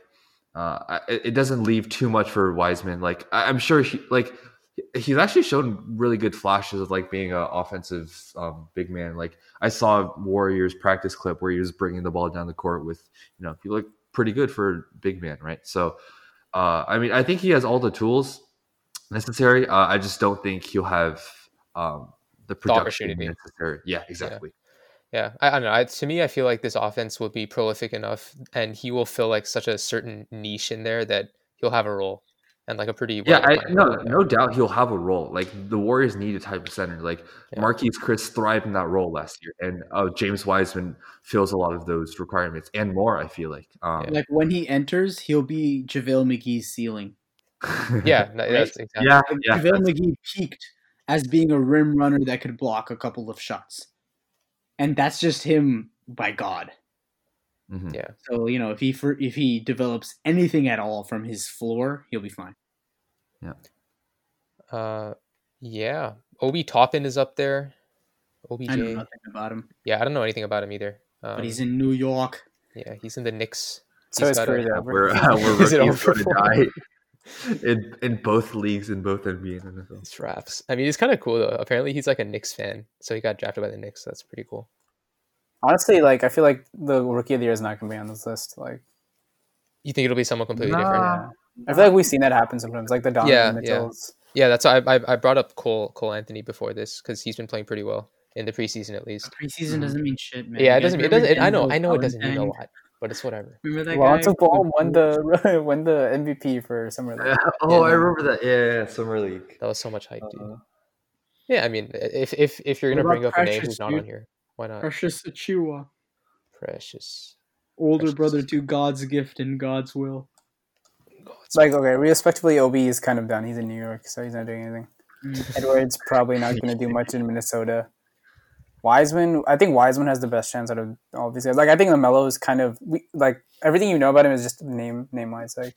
[SPEAKER 3] uh, I- it it doesn't leave too much for Wiseman. Like I- I'm sure he like he's actually shown really good flashes of like being an offensive um, big man. Like I saw Warriors practice clip where he was bringing the ball down the court with you know he looked pretty good for a big man, right? So uh, I mean I think he has all the tools necessary. Uh, I just don't think he'll have um, the production
[SPEAKER 1] opportunity.
[SPEAKER 3] necessary. Yeah, exactly.
[SPEAKER 1] Yeah, I, I don't know. I, to me, I feel like this offense will be prolific enough, and he will fill like such a certain niche in there that he'll have a role and like a pretty
[SPEAKER 3] Yeah, I, no,
[SPEAKER 1] role
[SPEAKER 3] no doubt he'll have a role. Like the Warriors need a type of center. Like
[SPEAKER 1] Yeah.
[SPEAKER 3] Marquese Chriss thrived in that role last year, and uh, James Wiseman fills a lot of those requirements and more. I feel like, um,
[SPEAKER 2] Like when he enters, he'll be JaVale McGee's ceiling.
[SPEAKER 1] Yeah, no, that's exactly.
[SPEAKER 3] yeah,
[SPEAKER 2] Like,
[SPEAKER 3] yeah.
[SPEAKER 2] JaVale McGee peaked as being a rim runner that could block a couple of shots. And that's just him by God.
[SPEAKER 3] Mhm.
[SPEAKER 1] Yeah.
[SPEAKER 2] So, you know, if he for, if he develops anything at all from his floor, he'll be fine. Yeah.
[SPEAKER 1] Uh, yeah. Obi Toppin is up there. OBJ.
[SPEAKER 2] I know nothing about him,
[SPEAKER 1] Yeah, I don't know anything about him either. Um,
[SPEAKER 2] but he's in New York.
[SPEAKER 1] yeah, he's in the Knicks.
[SPEAKER 4] So
[SPEAKER 1] He's
[SPEAKER 4] his
[SPEAKER 1] got
[SPEAKER 4] over.
[SPEAKER 3] We're, uh, we're
[SPEAKER 1] Is it
[SPEAKER 3] rookies
[SPEAKER 1] over
[SPEAKER 3] to
[SPEAKER 1] for
[SPEAKER 3] die in in both leagues, in both NBA and NFL.
[SPEAKER 1] It's raps. I mean, it's kind of cool though. Apparently, he's like a Knicks fan, so he got drafted by the Knicks. That's pretty cool.
[SPEAKER 4] Honestly, like I feel like the rookie of the year is not gonna be on this list. Like
[SPEAKER 1] You think it'll be someone completely
[SPEAKER 3] Nah.
[SPEAKER 1] different?
[SPEAKER 4] yeah. I feel like we've seen that happen sometimes, like the Donovan
[SPEAKER 1] Yeah, yeah.
[SPEAKER 4] Mitchells.
[SPEAKER 1] Yeah, that's why I, I, I brought up Cole Cole Anthony before this because he's been playing pretty well in the preseason at least.
[SPEAKER 2] Preseason doesn't mean shit, man.
[SPEAKER 1] yeah, it doesn't. It doesn't. It, I know. I know it doesn't mean a lot, but it's whatever.
[SPEAKER 2] Remember that
[SPEAKER 4] Lonzo
[SPEAKER 2] guy?
[SPEAKER 4] Ball won the won the MVP for summer league.
[SPEAKER 3] oh, I remember that. Yeah, yeah, summer league.
[SPEAKER 1] That was so much hype, dude.
[SPEAKER 3] Uh,
[SPEAKER 1] Yeah, I mean, if if if you're gonna bring up a name who's not
[SPEAKER 2] dude?
[SPEAKER 1] on here, why not?
[SPEAKER 2] Precious Achiuwa,
[SPEAKER 1] Precious.
[SPEAKER 2] older
[SPEAKER 1] Precious.
[SPEAKER 2] brother to God's gift and God's will.
[SPEAKER 4] It's like okay, respectively, Ob is kind of done. He's in New York, so he's not doing anything.
[SPEAKER 2] Mm.
[SPEAKER 4] Edwards probably not going to do much in Minnesota. Wiseman, I think Wiseman has the best chance out of all these guys. Like I think LaMelo is kind of we, like everything you know about him is just name name wise. Like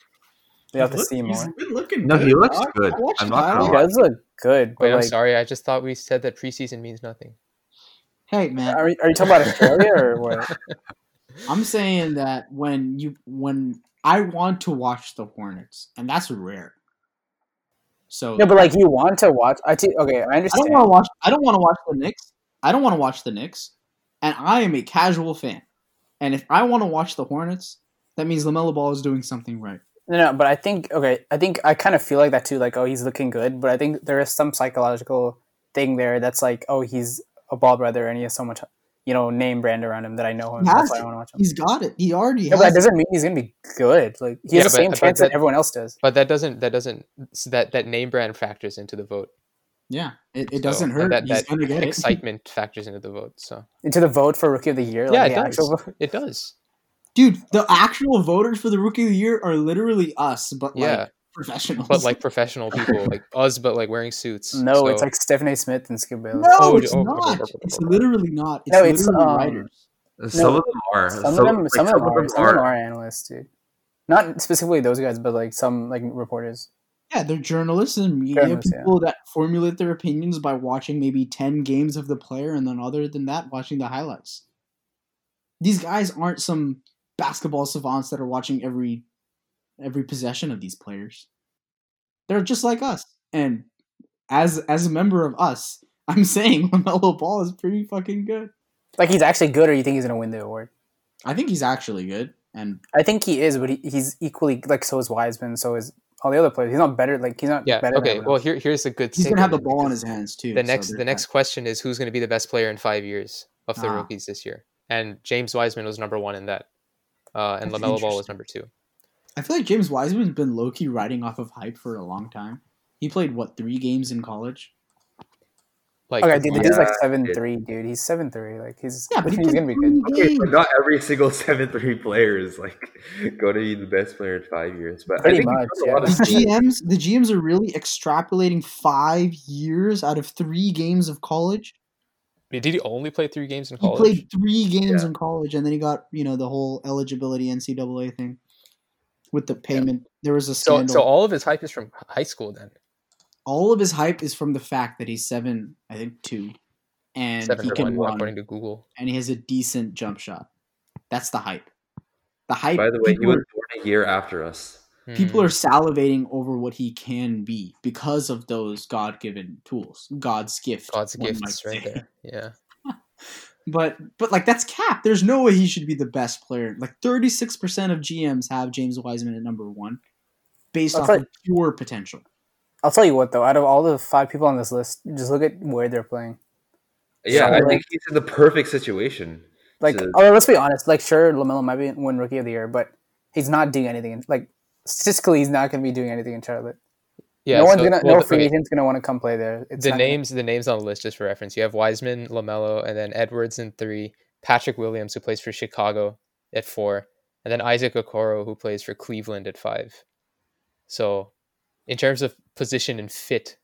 [SPEAKER 4] you have to see
[SPEAKER 2] He's
[SPEAKER 4] more.
[SPEAKER 2] been looking
[SPEAKER 3] No,
[SPEAKER 2] good,
[SPEAKER 3] he looks good.
[SPEAKER 2] I watched
[SPEAKER 3] I'm not
[SPEAKER 4] He does look good, but
[SPEAKER 1] Wait, I'm
[SPEAKER 4] like,
[SPEAKER 1] sorry. I just thought we said that preseason means nothing.
[SPEAKER 2] Hey man,
[SPEAKER 4] are, you- are you talking about Australia or what?
[SPEAKER 2] I'm saying that when you when I want to watch the Hornets, and that's rare. So
[SPEAKER 4] No, but like you want to watch. I t- okay, I understand.
[SPEAKER 2] I don't want to watch. I don't want to watch the Knicks. I don't want to watch the Knicks, and I am a casual fan. And if I want to watch the Hornets, that means LaMelo Ball is doing something right.
[SPEAKER 4] No, no, but I think okay. I think I kind of feel like that too. Like, oh, he's looking good, but I think there is some psychological thing there that's like, oh, he's a ball brother and he has so much, you know, name brand around him that I know him.
[SPEAKER 2] He has
[SPEAKER 4] That's why I want to watch him.
[SPEAKER 2] He's got it. He already
[SPEAKER 4] Yeah, but that
[SPEAKER 2] it.
[SPEAKER 4] doesn't mean he's gonna be good. Like he
[SPEAKER 1] Yeah,
[SPEAKER 4] has the
[SPEAKER 1] but-
[SPEAKER 4] same
[SPEAKER 1] but
[SPEAKER 4] chance that,
[SPEAKER 1] that-
[SPEAKER 4] everyone else does.
[SPEAKER 1] But that doesn't. That doesn't. That that name brand factors into the vote.
[SPEAKER 2] Yeah, it, it
[SPEAKER 1] So,
[SPEAKER 2] doesn't hurt.
[SPEAKER 1] That,
[SPEAKER 2] He's
[SPEAKER 1] that
[SPEAKER 2] gonna it.
[SPEAKER 1] excitement factors into the vote. So
[SPEAKER 4] Into the vote for rookie of the year. Like
[SPEAKER 1] Yeah, it does.
[SPEAKER 4] actual vote.
[SPEAKER 1] it does.
[SPEAKER 2] Dude, the actual voters for the Rookie of the Year are literally us, but
[SPEAKER 1] Yeah.
[SPEAKER 2] like professionals.
[SPEAKER 1] But like professional people, like us, but like wearing suits.
[SPEAKER 4] No,
[SPEAKER 1] So-
[SPEAKER 4] it's like Stephen A. Smith and Skip Bayless.
[SPEAKER 2] no,
[SPEAKER 1] Oh,
[SPEAKER 2] it's
[SPEAKER 1] oh,
[SPEAKER 2] not.
[SPEAKER 1] oh, oh, oh,
[SPEAKER 2] It's literally not. It's
[SPEAKER 4] No, it's,
[SPEAKER 2] literally
[SPEAKER 4] um,
[SPEAKER 2] writers.
[SPEAKER 3] some of them are.
[SPEAKER 4] Some of them,
[SPEAKER 3] like,
[SPEAKER 4] some of them are, some of them are analysts, dude. Not specifically those guys, but like some like reporters.
[SPEAKER 2] Yeah, they're journalists and media
[SPEAKER 4] Journalists, yeah.
[SPEAKER 2] people that formulate their opinions by watching maybe 10 games of the player and then other than that watching the highlights. These guys aren't some basketball savants that are watching every every possession of these players. They're just like us. And as as a member of us, I'm saying LaMelo Ball is pretty fucking good.
[SPEAKER 4] Like he's actually good, or you think he's gonna win the award?
[SPEAKER 2] I think he's actually good and
[SPEAKER 4] I think he is, but he, he's equally like so is Wiseman, so is all the other players. He's not better. Like he's not
[SPEAKER 1] yeah.
[SPEAKER 4] better.
[SPEAKER 1] Okay.
[SPEAKER 4] everyone
[SPEAKER 1] Well, here here's a good. Thing.
[SPEAKER 2] He's going to have the ball in his hands too.
[SPEAKER 1] The next
[SPEAKER 2] they're
[SPEAKER 1] the next
[SPEAKER 2] fine.
[SPEAKER 1] question is who's going to be the best player in five years of the
[SPEAKER 2] Ah.
[SPEAKER 1] rookies this year, and James Wiseman was number one in that, uh, and
[SPEAKER 2] That's
[SPEAKER 1] LaMelo Ball was number two.
[SPEAKER 2] I feel like James Wiseman's been low key riding off of hype for a long time. He played what three games in college?
[SPEAKER 1] Like
[SPEAKER 4] okay, dude, the dude's like seven
[SPEAKER 3] dude.
[SPEAKER 4] three, dude. He's seven three. Like he's
[SPEAKER 2] Yeah, but he
[SPEAKER 4] he's gonna be good.
[SPEAKER 3] Okay,
[SPEAKER 2] games.
[SPEAKER 3] but not every single seven three player is like going to be the best player in five years. But
[SPEAKER 4] Pretty
[SPEAKER 3] I think
[SPEAKER 4] much,
[SPEAKER 3] he's done a lot
[SPEAKER 4] yeah.
[SPEAKER 2] the. GMs, the GMs are really extrapolating five years out of three games of college.
[SPEAKER 1] Did he only play three games in college?
[SPEAKER 2] He played three games
[SPEAKER 3] Yeah.
[SPEAKER 2] in college, and then he got you know the whole eligibility NCAA thing with the payment. There was a
[SPEAKER 1] so
[SPEAKER 2] scandal.
[SPEAKER 1] so all of his hype is from high school then.
[SPEAKER 2] all of his hype is from the fact that he's seven, I think two, and
[SPEAKER 1] Seven
[SPEAKER 2] he can
[SPEAKER 1] one,
[SPEAKER 2] run,
[SPEAKER 1] according to Google.
[SPEAKER 2] and he has a decent jump shot. That's the hype. The hype.
[SPEAKER 3] By the way, he was born a year after us.
[SPEAKER 2] people
[SPEAKER 1] Hmm.
[SPEAKER 2] are salivating over what he can be because of those god-given tools god's gift
[SPEAKER 1] God's
[SPEAKER 2] one
[SPEAKER 1] gifts right there. Yeah.
[SPEAKER 2] but but like that's cap there's no way he should be the best player like 36% of gms have james wiseman at number one based
[SPEAKER 4] I'll
[SPEAKER 2] off
[SPEAKER 4] tell
[SPEAKER 2] of pure potential
[SPEAKER 4] I'll tell you what though, out of all the five people on this list, just look at where they're playing.
[SPEAKER 3] Yeah,
[SPEAKER 4] So,
[SPEAKER 3] I
[SPEAKER 4] like-
[SPEAKER 3] think he's in the perfect situation.
[SPEAKER 4] Like,
[SPEAKER 3] to-
[SPEAKER 4] oh, let's be honest. Like, sure, LaMelo might be win Rookie of the Year, but he's not doing anything. In, like, statistically, he's not going to be doing anything in Charlotte.
[SPEAKER 1] Yeah.
[SPEAKER 4] no one's
[SPEAKER 1] so-
[SPEAKER 4] gonna,
[SPEAKER 1] well,
[SPEAKER 4] no
[SPEAKER 1] the-
[SPEAKER 4] free
[SPEAKER 1] okay,
[SPEAKER 4] agent's gonna want to come play there. It's
[SPEAKER 1] the
[SPEAKER 4] not gonna-
[SPEAKER 1] names the names on the list just for reference. You have Wiseman, LaMelo, and then Edwards in three. Patrick Williams who plays for Chicago at four, and then Isaac Okoro who plays for Cleveland at five. So, in terms of position and fit,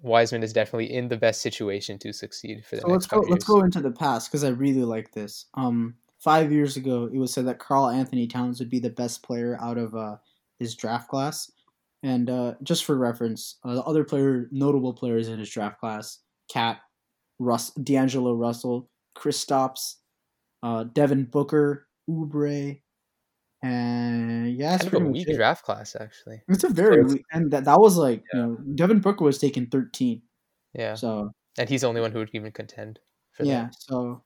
[SPEAKER 1] Wiseman is definitely in the best situation to succeed for the
[SPEAKER 2] so
[SPEAKER 1] next
[SPEAKER 2] let's go
[SPEAKER 1] couple
[SPEAKER 2] let's go into the past because i really like this um five years ago it was said that Karl-Anthony Towns would be the best player out of uh his draft class and uh just for reference uh, the other player notable players in his draft class cat russ d'angelo russell Kristaps uh devin booker Oubre and yeah that's
[SPEAKER 1] Kind of a weak
[SPEAKER 2] it.
[SPEAKER 1] draft class, actually.
[SPEAKER 2] it's a very
[SPEAKER 3] it's-
[SPEAKER 2] weak and that, that was like you know devin booker was taken 13
[SPEAKER 1] Yeah,
[SPEAKER 2] so
[SPEAKER 1] and he's the only one who would even contend for
[SPEAKER 2] yeah
[SPEAKER 1] that.
[SPEAKER 2] so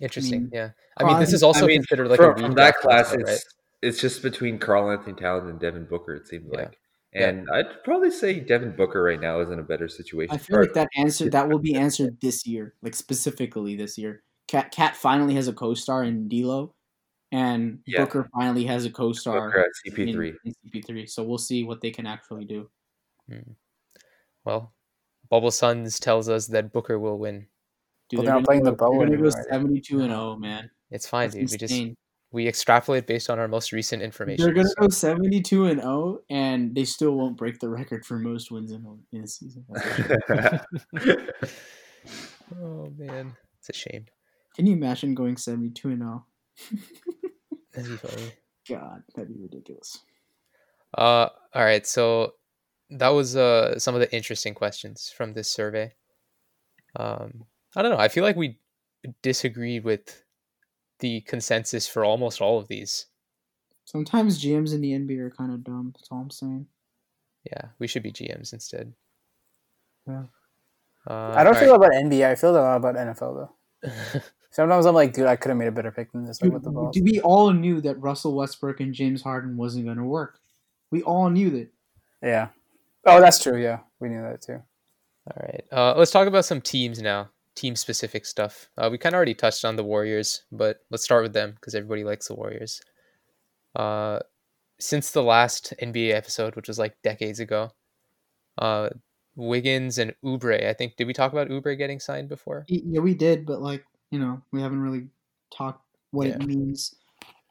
[SPEAKER 1] Interesting.
[SPEAKER 2] mean,
[SPEAKER 1] yeah, I mean, this is also
[SPEAKER 3] I mean,
[SPEAKER 1] considered like
[SPEAKER 3] from,
[SPEAKER 1] a weak
[SPEAKER 3] from that
[SPEAKER 1] draft
[SPEAKER 3] class,
[SPEAKER 1] though,
[SPEAKER 3] it's
[SPEAKER 1] right?
[SPEAKER 3] it's just between Karl-Anthony Towns and Devin Booker. It seemed
[SPEAKER 1] Yeah.
[SPEAKER 3] like And I'd probably say Devin Booker right now is in a better situation.
[SPEAKER 2] I feel like that answer that will be answered this year, like specifically this year. Cat Cat finally has a co-star in D'Lo, and
[SPEAKER 3] Yeah.
[SPEAKER 2] Booker finally has a co-star
[SPEAKER 3] Booker at
[SPEAKER 2] in,
[SPEAKER 3] CP3.
[SPEAKER 2] in CP3. So we'll see what they can actually do.
[SPEAKER 1] Hmm. Well, Bubble Suns tells us that Booker will win.
[SPEAKER 2] Dude,
[SPEAKER 4] Well,
[SPEAKER 2] they're
[SPEAKER 4] they're playing
[SPEAKER 2] gonna
[SPEAKER 4] the
[SPEAKER 2] go-
[SPEAKER 4] bubble
[SPEAKER 2] They're gonna go
[SPEAKER 4] anymore, are they?
[SPEAKER 2] seventy-two and zero, man.
[SPEAKER 1] It's fine,
[SPEAKER 2] That's
[SPEAKER 1] dude. We just
[SPEAKER 2] insane.
[SPEAKER 1] We extrapolate based on our most recent information.
[SPEAKER 2] They're gonna go seventy-two and zero, and they still won't break the record for most wins in a, in a season.
[SPEAKER 1] Oh man, it's a shame.
[SPEAKER 2] Can you imagine going seventy-two and zero?
[SPEAKER 1] That'd be funny.
[SPEAKER 2] God, that'd be ridiculous.
[SPEAKER 1] Uh, all right. So that was uh some of the interesting questions from this survey. Um, I don't know. I feel like we disagreed with the consensus for almost all of these.
[SPEAKER 2] Sometimes GMs in the NBA are kind of dumb. That's all I'm saying.
[SPEAKER 1] Yeah, we should be GMs instead.
[SPEAKER 4] Yeah.
[SPEAKER 1] Uh,
[SPEAKER 4] I don't
[SPEAKER 1] all
[SPEAKER 4] feel about NBA. I feel a lot about NFL though. Sometimes I'm like, dude, I could have made a better pick than this. Like
[SPEAKER 2] Dude,
[SPEAKER 4] with the ball.
[SPEAKER 2] we all knew that Russell Westbrook and James Harden wasn't going to work. We all knew that.
[SPEAKER 4] Yeah. Oh, that's true. Yeah, we knew that too.
[SPEAKER 1] All right. Uh, let's talk about some teams now. Team specific stuff. Uh, we kind of already touched on the Warriors, but let's start with them because everybody likes the Warriors. Uh, since the last NBA episode, which was like decades ago, uh, Wiggins and Oubre. I think did we talk about Oubre getting signed before?
[SPEAKER 2] Yeah, we did, but like you know, we haven't really talked what
[SPEAKER 1] Yeah.
[SPEAKER 2] it means.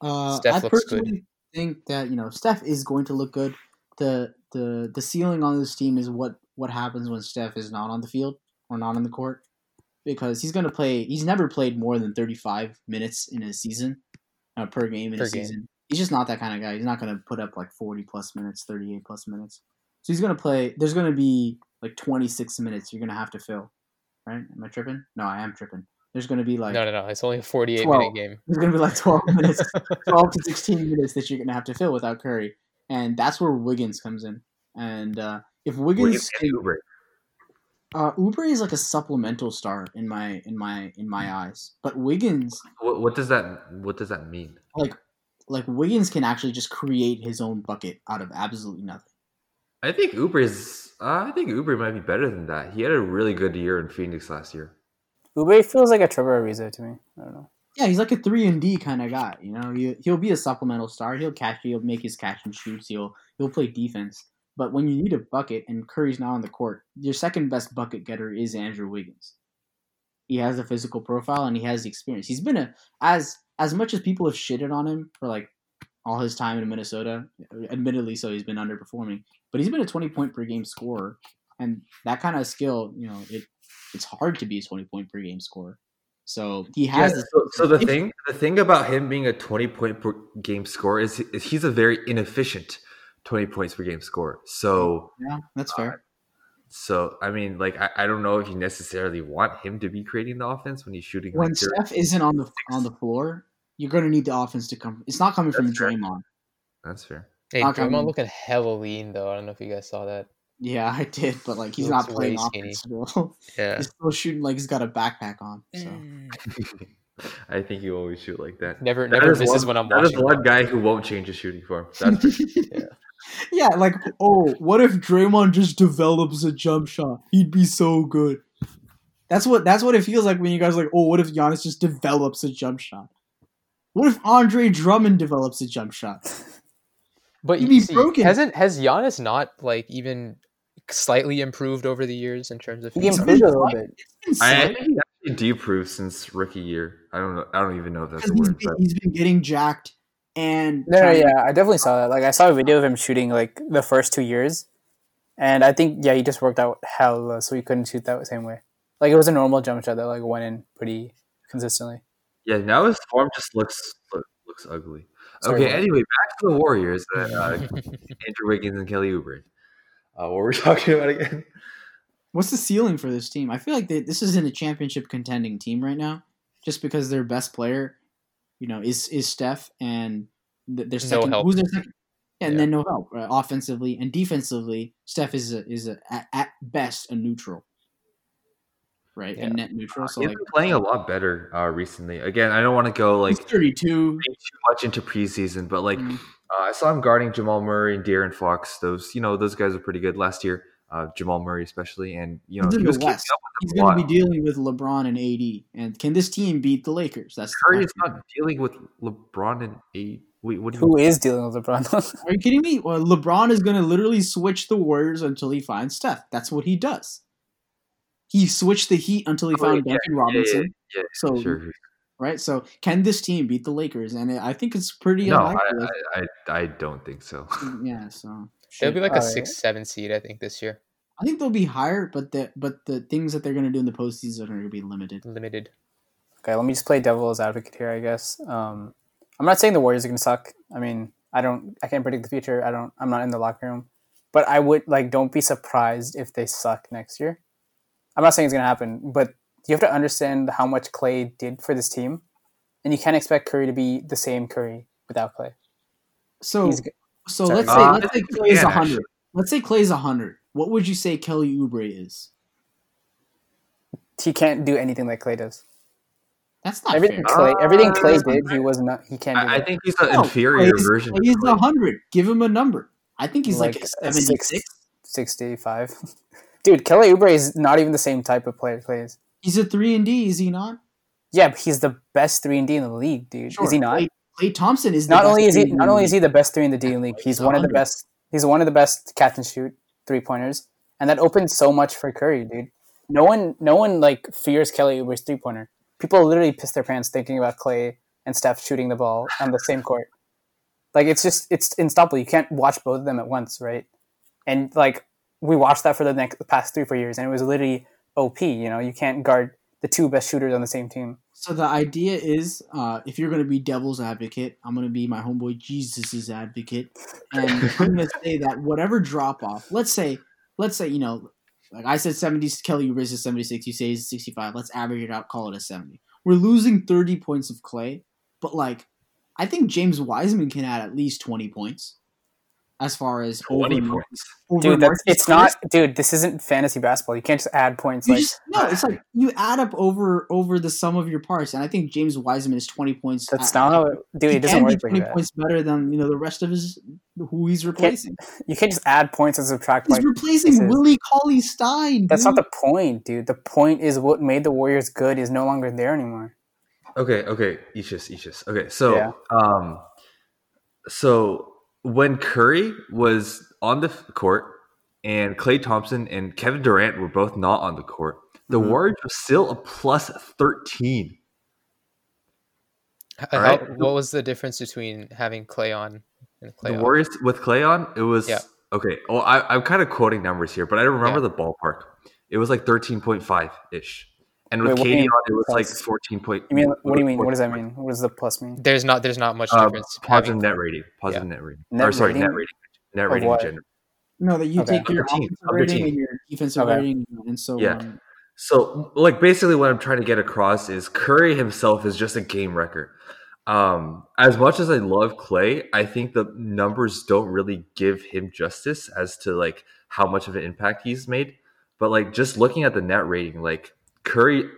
[SPEAKER 2] Uh,
[SPEAKER 1] Steph
[SPEAKER 2] I
[SPEAKER 1] looks good.
[SPEAKER 2] personally think that you know Steph is going to look good. the the The ceiling on this team is what what happens when Steph is not on the field or not on the court, because he's going to play. He's never played more than thirty five minutes in a season, uh, per game in
[SPEAKER 1] Per
[SPEAKER 2] a
[SPEAKER 1] game.
[SPEAKER 2] season. He's just not that kind of guy. He's not going to put up like forty plus minutes, thirty eight plus minutes. So he's going to play. There's going to be like twenty six minutes. You're going to have to fill. Right? Am I tripping? No, I am tripping. There's going to be like
[SPEAKER 1] no, no, no. It's only a 48
[SPEAKER 2] 12.
[SPEAKER 1] minute game.
[SPEAKER 2] there's going to be like 12 minutes, 12 to 16 minutes that you're going to have to fill without Curry. And that's where Wiggins comes in. And uh, if Wiggins,
[SPEAKER 3] Wiggins and Oubre.
[SPEAKER 2] Uh, Oubre is like a supplemental star in my in my in my eyes. But Wiggins,
[SPEAKER 3] What, what does that What does that mean?
[SPEAKER 2] like like Wiggins, can actually just create his own bucket out of absolutely nothing.
[SPEAKER 3] I think Oubre is. Uh, I think Oubre might be better than that. He had a really good year in Phoenix last year.
[SPEAKER 4] Oubre feels like a Trevor Ariza to me. I don't know.
[SPEAKER 2] Yeah, he's like a three and D kind of guy. You know, he, he'll be a supplemental star. He'll catch. He'll make his catch and shoots. He'll he'll play defense. But when you need a bucket and Curry's not on the court, your second best bucket getter is Andrew Wiggins. He has the physical profile and he has the experience. He's been a as as much as people have shitted on him for like all his time in Minnesota. Admittedly, so he's been underperforming, but he's been a twenty point per game scorer, and that kind of skill, you know, it it's hard to be a twenty point per game scorer. So he has.
[SPEAKER 3] Yeah, so, so the thing, the thing about him being a twenty point per game scorer is, is he's a very inefficient twenty points per game scorer. So,
[SPEAKER 2] Yeah, that's fair.
[SPEAKER 3] so I mean, like, I, I don't know if you necessarily want him to be creating the offense when he's shooting.
[SPEAKER 2] when
[SPEAKER 3] like
[SPEAKER 2] Steph isn't on the on the floor, you're going to need the offense to come. It's not coming from
[SPEAKER 3] That's fair.
[SPEAKER 2] Draymond.
[SPEAKER 3] That's fair.
[SPEAKER 1] Hey,
[SPEAKER 2] Not
[SPEAKER 1] Draymond
[SPEAKER 2] coming.
[SPEAKER 1] looking hella lean though. I don't know if you guys saw that.
[SPEAKER 2] Yeah, I did, but like he's
[SPEAKER 1] He
[SPEAKER 2] not playing offense still.
[SPEAKER 1] Yeah.
[SPEAKER 2] he's still shooting like he's got a backpack on. So
[SPEAKER 1] Mm.
[SPEAKER 3] I think you always shoot like that.
[SPEAKER 1] Never,
[SPEAKER 3] That
[SPEAKER 1] never
[SPEAKER 3] is
[SPEAKER 1] misses
[SPEAKER 3] one,
[SPEAKER 1] when I'm
[SPEAKER 3] that is
[SPEAKER 1] watching.
[SPEAKER 3] one guy who won't change his shooting form. That's for sure.
[SPEAKER 2] Yeah, like oh, what if Draymond just develops a jump shot? He'd be so good. That's what that's what it feels like when you guys are like, oh, what if Giannis just develops a jump shot? What if Andre Drummond develops a jump shot?
[SPEAKER 1] But
[SPEAKER 2] He'd be
[SPEAKER 1] see,
[SPEAKER 2] broken.
[SPEAKER 1] hasn't has Giannis not like even slightly improved over the years in terms of
[SPEAKER 4] He
[SPEAKER 1] his-
[SPEAKER 4] improved a little bit.
[SPEAKER 2] It's
[SPEAKER 3] I, I think he actually deproved since rookie year. I don't know. I don't even know if that's
[SPEAKER 2] because
[SPEAKER 3] the
[SPEAKER 2] he's
[SPEAKER 3] word.
[SPEAKER 2] been,
[SPEAKER 3] But
[SPEAKER 2] he's been getting jacked and
[SPEAKER 4] No, no,
[SPEAKER 2] trying-
[SPEAKER 4] yeah, I definitely saw that. Like, I saw a video of him shooting like the first two years, and I think yeah, he just worked out hell, so he couldn't shoot that same way. Like, it was a normal jump shot that like went in pretty consistently.
[SPEAKER 3] yeah, now his form just looks looks ugly.
[SPEAKER 4] Sorry,
[SPEAKER 3] okay,
[SPEAKER 4] what?
[SPEAKER 3] anyway, back to the Warriors. Uh, Andrew Wiggins and Kelly Oubre. Uh, what were we talking about again?
[SPEAKER 2] What's the ceiling for this team? I feel like they, this isn't a championship contending team right now, just because their best player, you know, is is Steph, and th- their second
[SPEAKER 1] help.
[SPEAKER 2] who's their second, and
[SPEAKER 1] Yeah.
[SPEAKER 2] then no help right? offensively and defensively. Steph is a, is a, at, at best a neutral, right?
[SPEAKER 1] Yeah.
[SPEAKER 2] A net neutral. So
[SPEAKER 3] He's
[SPEAKER 2] like
[SPEAKER 3] been playing a lot better uh, recently. Again, I don't want to go like
[SPEAKER 2] thirty two.
[SPEAKER 3] too much into preseason, but like
[SPEAKER 2] Mm.
[SPEAKER 3] Uh, I saw him guarding Jamal Murray and De'Aaron Fox. Those, you know, those guys are pretty good last year. Uh, Jamal Murray especially, and you know,
[SPEAKER 2] He's
[SPEAKER 3] he was
[SPEAKER 2] West.
[SPEAKER 3] up
[SPEAKER 2] He's
[SPEAKER 3] with them
[SPEAKER 2] going to be dealing with LeBron and AD. And can this team beat the Lakers? That's the
[SPEAKER 3] Curry is not dealing with LeBron and AD. Wait, what do you?
[SPEAKER 4] Who is dealing with LeBron?
[SPEAKER 2] Are you kidding me? Well, LeBron is going to literally switch the Warriors until he finds Steph. That's what he does. He switched the Heat until he
[SPEAKER 3] Oh,
[SPEAKER 2] found
[SPEAKER 3] yeah,
[SPEAKER 2] Duncan Robinson.
[SPEAKER 3] yeah,
[SPEAKER 2] So
[SPEAKER 3] Sure.
[SPEAKER 2] right? So can this team beat the Lakers? And I think it's pretty
[SPEAKER 3] No, I,
[SPEAKER 2] unlikely.
[SPEAKER 3] I, I, I don't think so.
[SPEAKER 2] yeah, so
[SPEAKER 1] They'll be like a six, seven seed, I think, this year.
[SPEAKER 2] I think they'll be higher, but the but the things that they're going to do in the postseason are going to be limited.
[SPEAKER 1] Limited.
[SPEAKER 4] okay, let me just play devil's advocate here. I guess um, I'm not saying the Warriors are going to suck. I mean, I don't. I can't predict the future. I don't. I'm not in the locker room, but I would like. Don't be surprised if they suck next year. I'm not saying it's going to happen, but you have to understand how much Klay did for this team, and you can't expect Curry to be the same Curry without Klay.
[SPEAKER 2] So
[SPEAKER 4] He's g-
[SPEAKER 2] so
[SPEAKER 4] Sorry.
[SPEAKER 2] let's say
[SPEAKER 3] Uh,
[SPEAKER 2] let's say
[SPEAKER 3] think
[SPEAKER 2] Klay's
[SPEAKER 3] you
[SPEAKER 2] a hundred. Let's say Klay's a hundred. What would you say Kelly Oubre is?
[SPEAKER 4] he can't do anything like Klay does.
[SPEAKER 2] That's not
[SPEAKER 4] Everything
[SPEAKER 2] fair.
[SPEAKER 4] Klay, everything Klay
[SPEAKER 3] Uh,
[SPEAKER 4] did, he was not. He can't do.
[SPEAKER 3] I, I think he's an
[SPEAKER 2] No,
[SPEAKER 3] inferior
[SPEAKER 2] Klay's-
[SPEAKER 3] version. He's
[SPEAKER 2] a hundred. Give him a number. I think he's like,
[SPEAKER 4] a
[SPEAKER 2] seventy
[SPEAKER 4] six-
[SPEAKER 2] six.
[SPEAKER 4] 65. Dude, Kelly Oubre is not even the same type of player Klay is.
[SPEAKER 2] He's a three and D, is he not?
[SPEAKER 4] Yeah, but he's the best three and D in the league, dude. Is he not?
[SPEAKER 2] Klay, Klay Thompson is the
[SPEAKER 4] not
[SPEAKER 2] best
[SPEAKER 4] only is he not only is he the best three in the D league,
[SPEAKER 2] He's
[SPEAKER 4] one of the best. He's one of the best catch and shoot three pointers, and that opens so much for Curry, dude. No one, no one like fears Kelly Oubre's three pointer. People literally piss their pants thinking about Klay and Steph shooting the ball on the same court. Like it's just it's unstoppable. You can't watch both of them at once, right? And like we watched that for the next the past three four years, and it was literally OP. You know, you can't guard the two best shooters on the same team.
[SPEAKER 2] So the idea is, uh, if you're going to be devil's advocate, I'm going to be my homeboy Jesus's advocate, and I'm going to say that whatever drop off, let's say, let's say, you know, like I said, 70. Kelly Oubre is 76. You say he's 65. Let's average it out. Call it a 70. We're losing 30 points of Klay, but like, I think James Wiseman can add at least 20 points. As far as over-
[SPEAKER 3] points.
[SPEAKER 2] over
[SPEAKER 4] Dude, that's it's
[SPEAKER 2] Smart.
[SPEAKER 4] not. Dude, this isn't fantasy basketball. You can't just add points
[SPEAKER 2] You
[SPEAKER 4] like.
[SPEAKER 2] just, no, it's like you add up over over the sum of your parts, and I think James Wiseman is twenty points.
[SPEAKER 4] That's
[SPEAKER 2] at-
[SPEAKER 4] not how. Dude,
[SPEAKER 2] he
[SPEAKER 4] it doesn't
[SPEAKER 2] be
[SPEAKER 4] work
[SPEAKER 2] twenty
[SPEAKER 4] that.
[SPEAKER 2] points better than you know the rest of his who he's replacing.
[SPEAKER 4] You can't just add points and subtract
[SPEAKER 2] He's
[SPEAKER 4] points.
[SPEAKER 2] replacing
[SPEAKER 4] pieces.
[SPEAKER 2] Willie Cauley Stein.
[SPEAKER 4] That's not the point, dude. The point is what made the Warriors good is no longer there anymore.
[SPEAKER 3] Okay, okay, Ishis, Ishis. Okay, so
[SPEAKER 4] Yeah.
[SPEAKER 3] um, so when Curry was on the court and Klay Thompson and Kevin Durant were both not on the court, the
[SPEAKER 4] Mhm.
[SPEAKER 3] Warriors were still a plus thirteen.
[SPEAKER 1] H-
[SPEAKER 3] All
[SPEAKER 1] how- what was the difference between having Klay on and Klay
[SPEAKER 3] the
[SPEAKER 1] off?
[SPEAKER 3] Warriors with Klay on, it was
[SPEAKER 1] Yeah.
[SPEAKER 3] okay. Oh, I, I'm kind of quoting numbers here, but I don't remember
[SPEAKER 1] Yeah.
[SPEAKER 3] the ballpark. It was like thirteen point five ish, and with
[SPEAKER 4] Wait, what do you
[SPEAKER 3] KD
[SPEAKER 4] mean
[SPEAKER 3] on, it was like fourteen point.
[SPEAKER 4] You mean what do you mean? What does that mean? What does the plus mean?
[SPEAKER 1] There's not there's not much
[SPEAKER 3] Uh,
[SPEAKER 1] difference.
[SPEAKER 3] positive
[SPEAKER 1] having-
[SPEAKER 3] net rating. Positive net rating.
[SPEAKER 4] Net
[SPEAKER 3] or sorry, net
[SPEAKER 4] rating?
[SPEAKER 3] rating. Net
[SPEAKER 4] Of
[SPEAKER 3] rating in general.
[SPEAKER 2] no that you
[SPEAKER 4] Okay.
[SPEAKER 2] take your
[SPEAKER 3] Of the team,
[SPEAKER 2] offensive
[SPEAKER 3] of the
[SPEAKER 2] rating
[SPEAKER 3] team.
[SPEAKER 2] and your defensive
[SPEAKER 4] Okay.
[SPEAKER 2] rating and so
[SPEAKER 3] Yeah.
[SPEAKER 2] on.
[SPEAKER 3] So, like, basically, what I'm trying to get across is Curry himself is just a game wrecker. Um, as much as I love Klay, I think the numbers don't really give him justice as to like how much of an impact he's made. But like, just looking at the net rating, like Curry,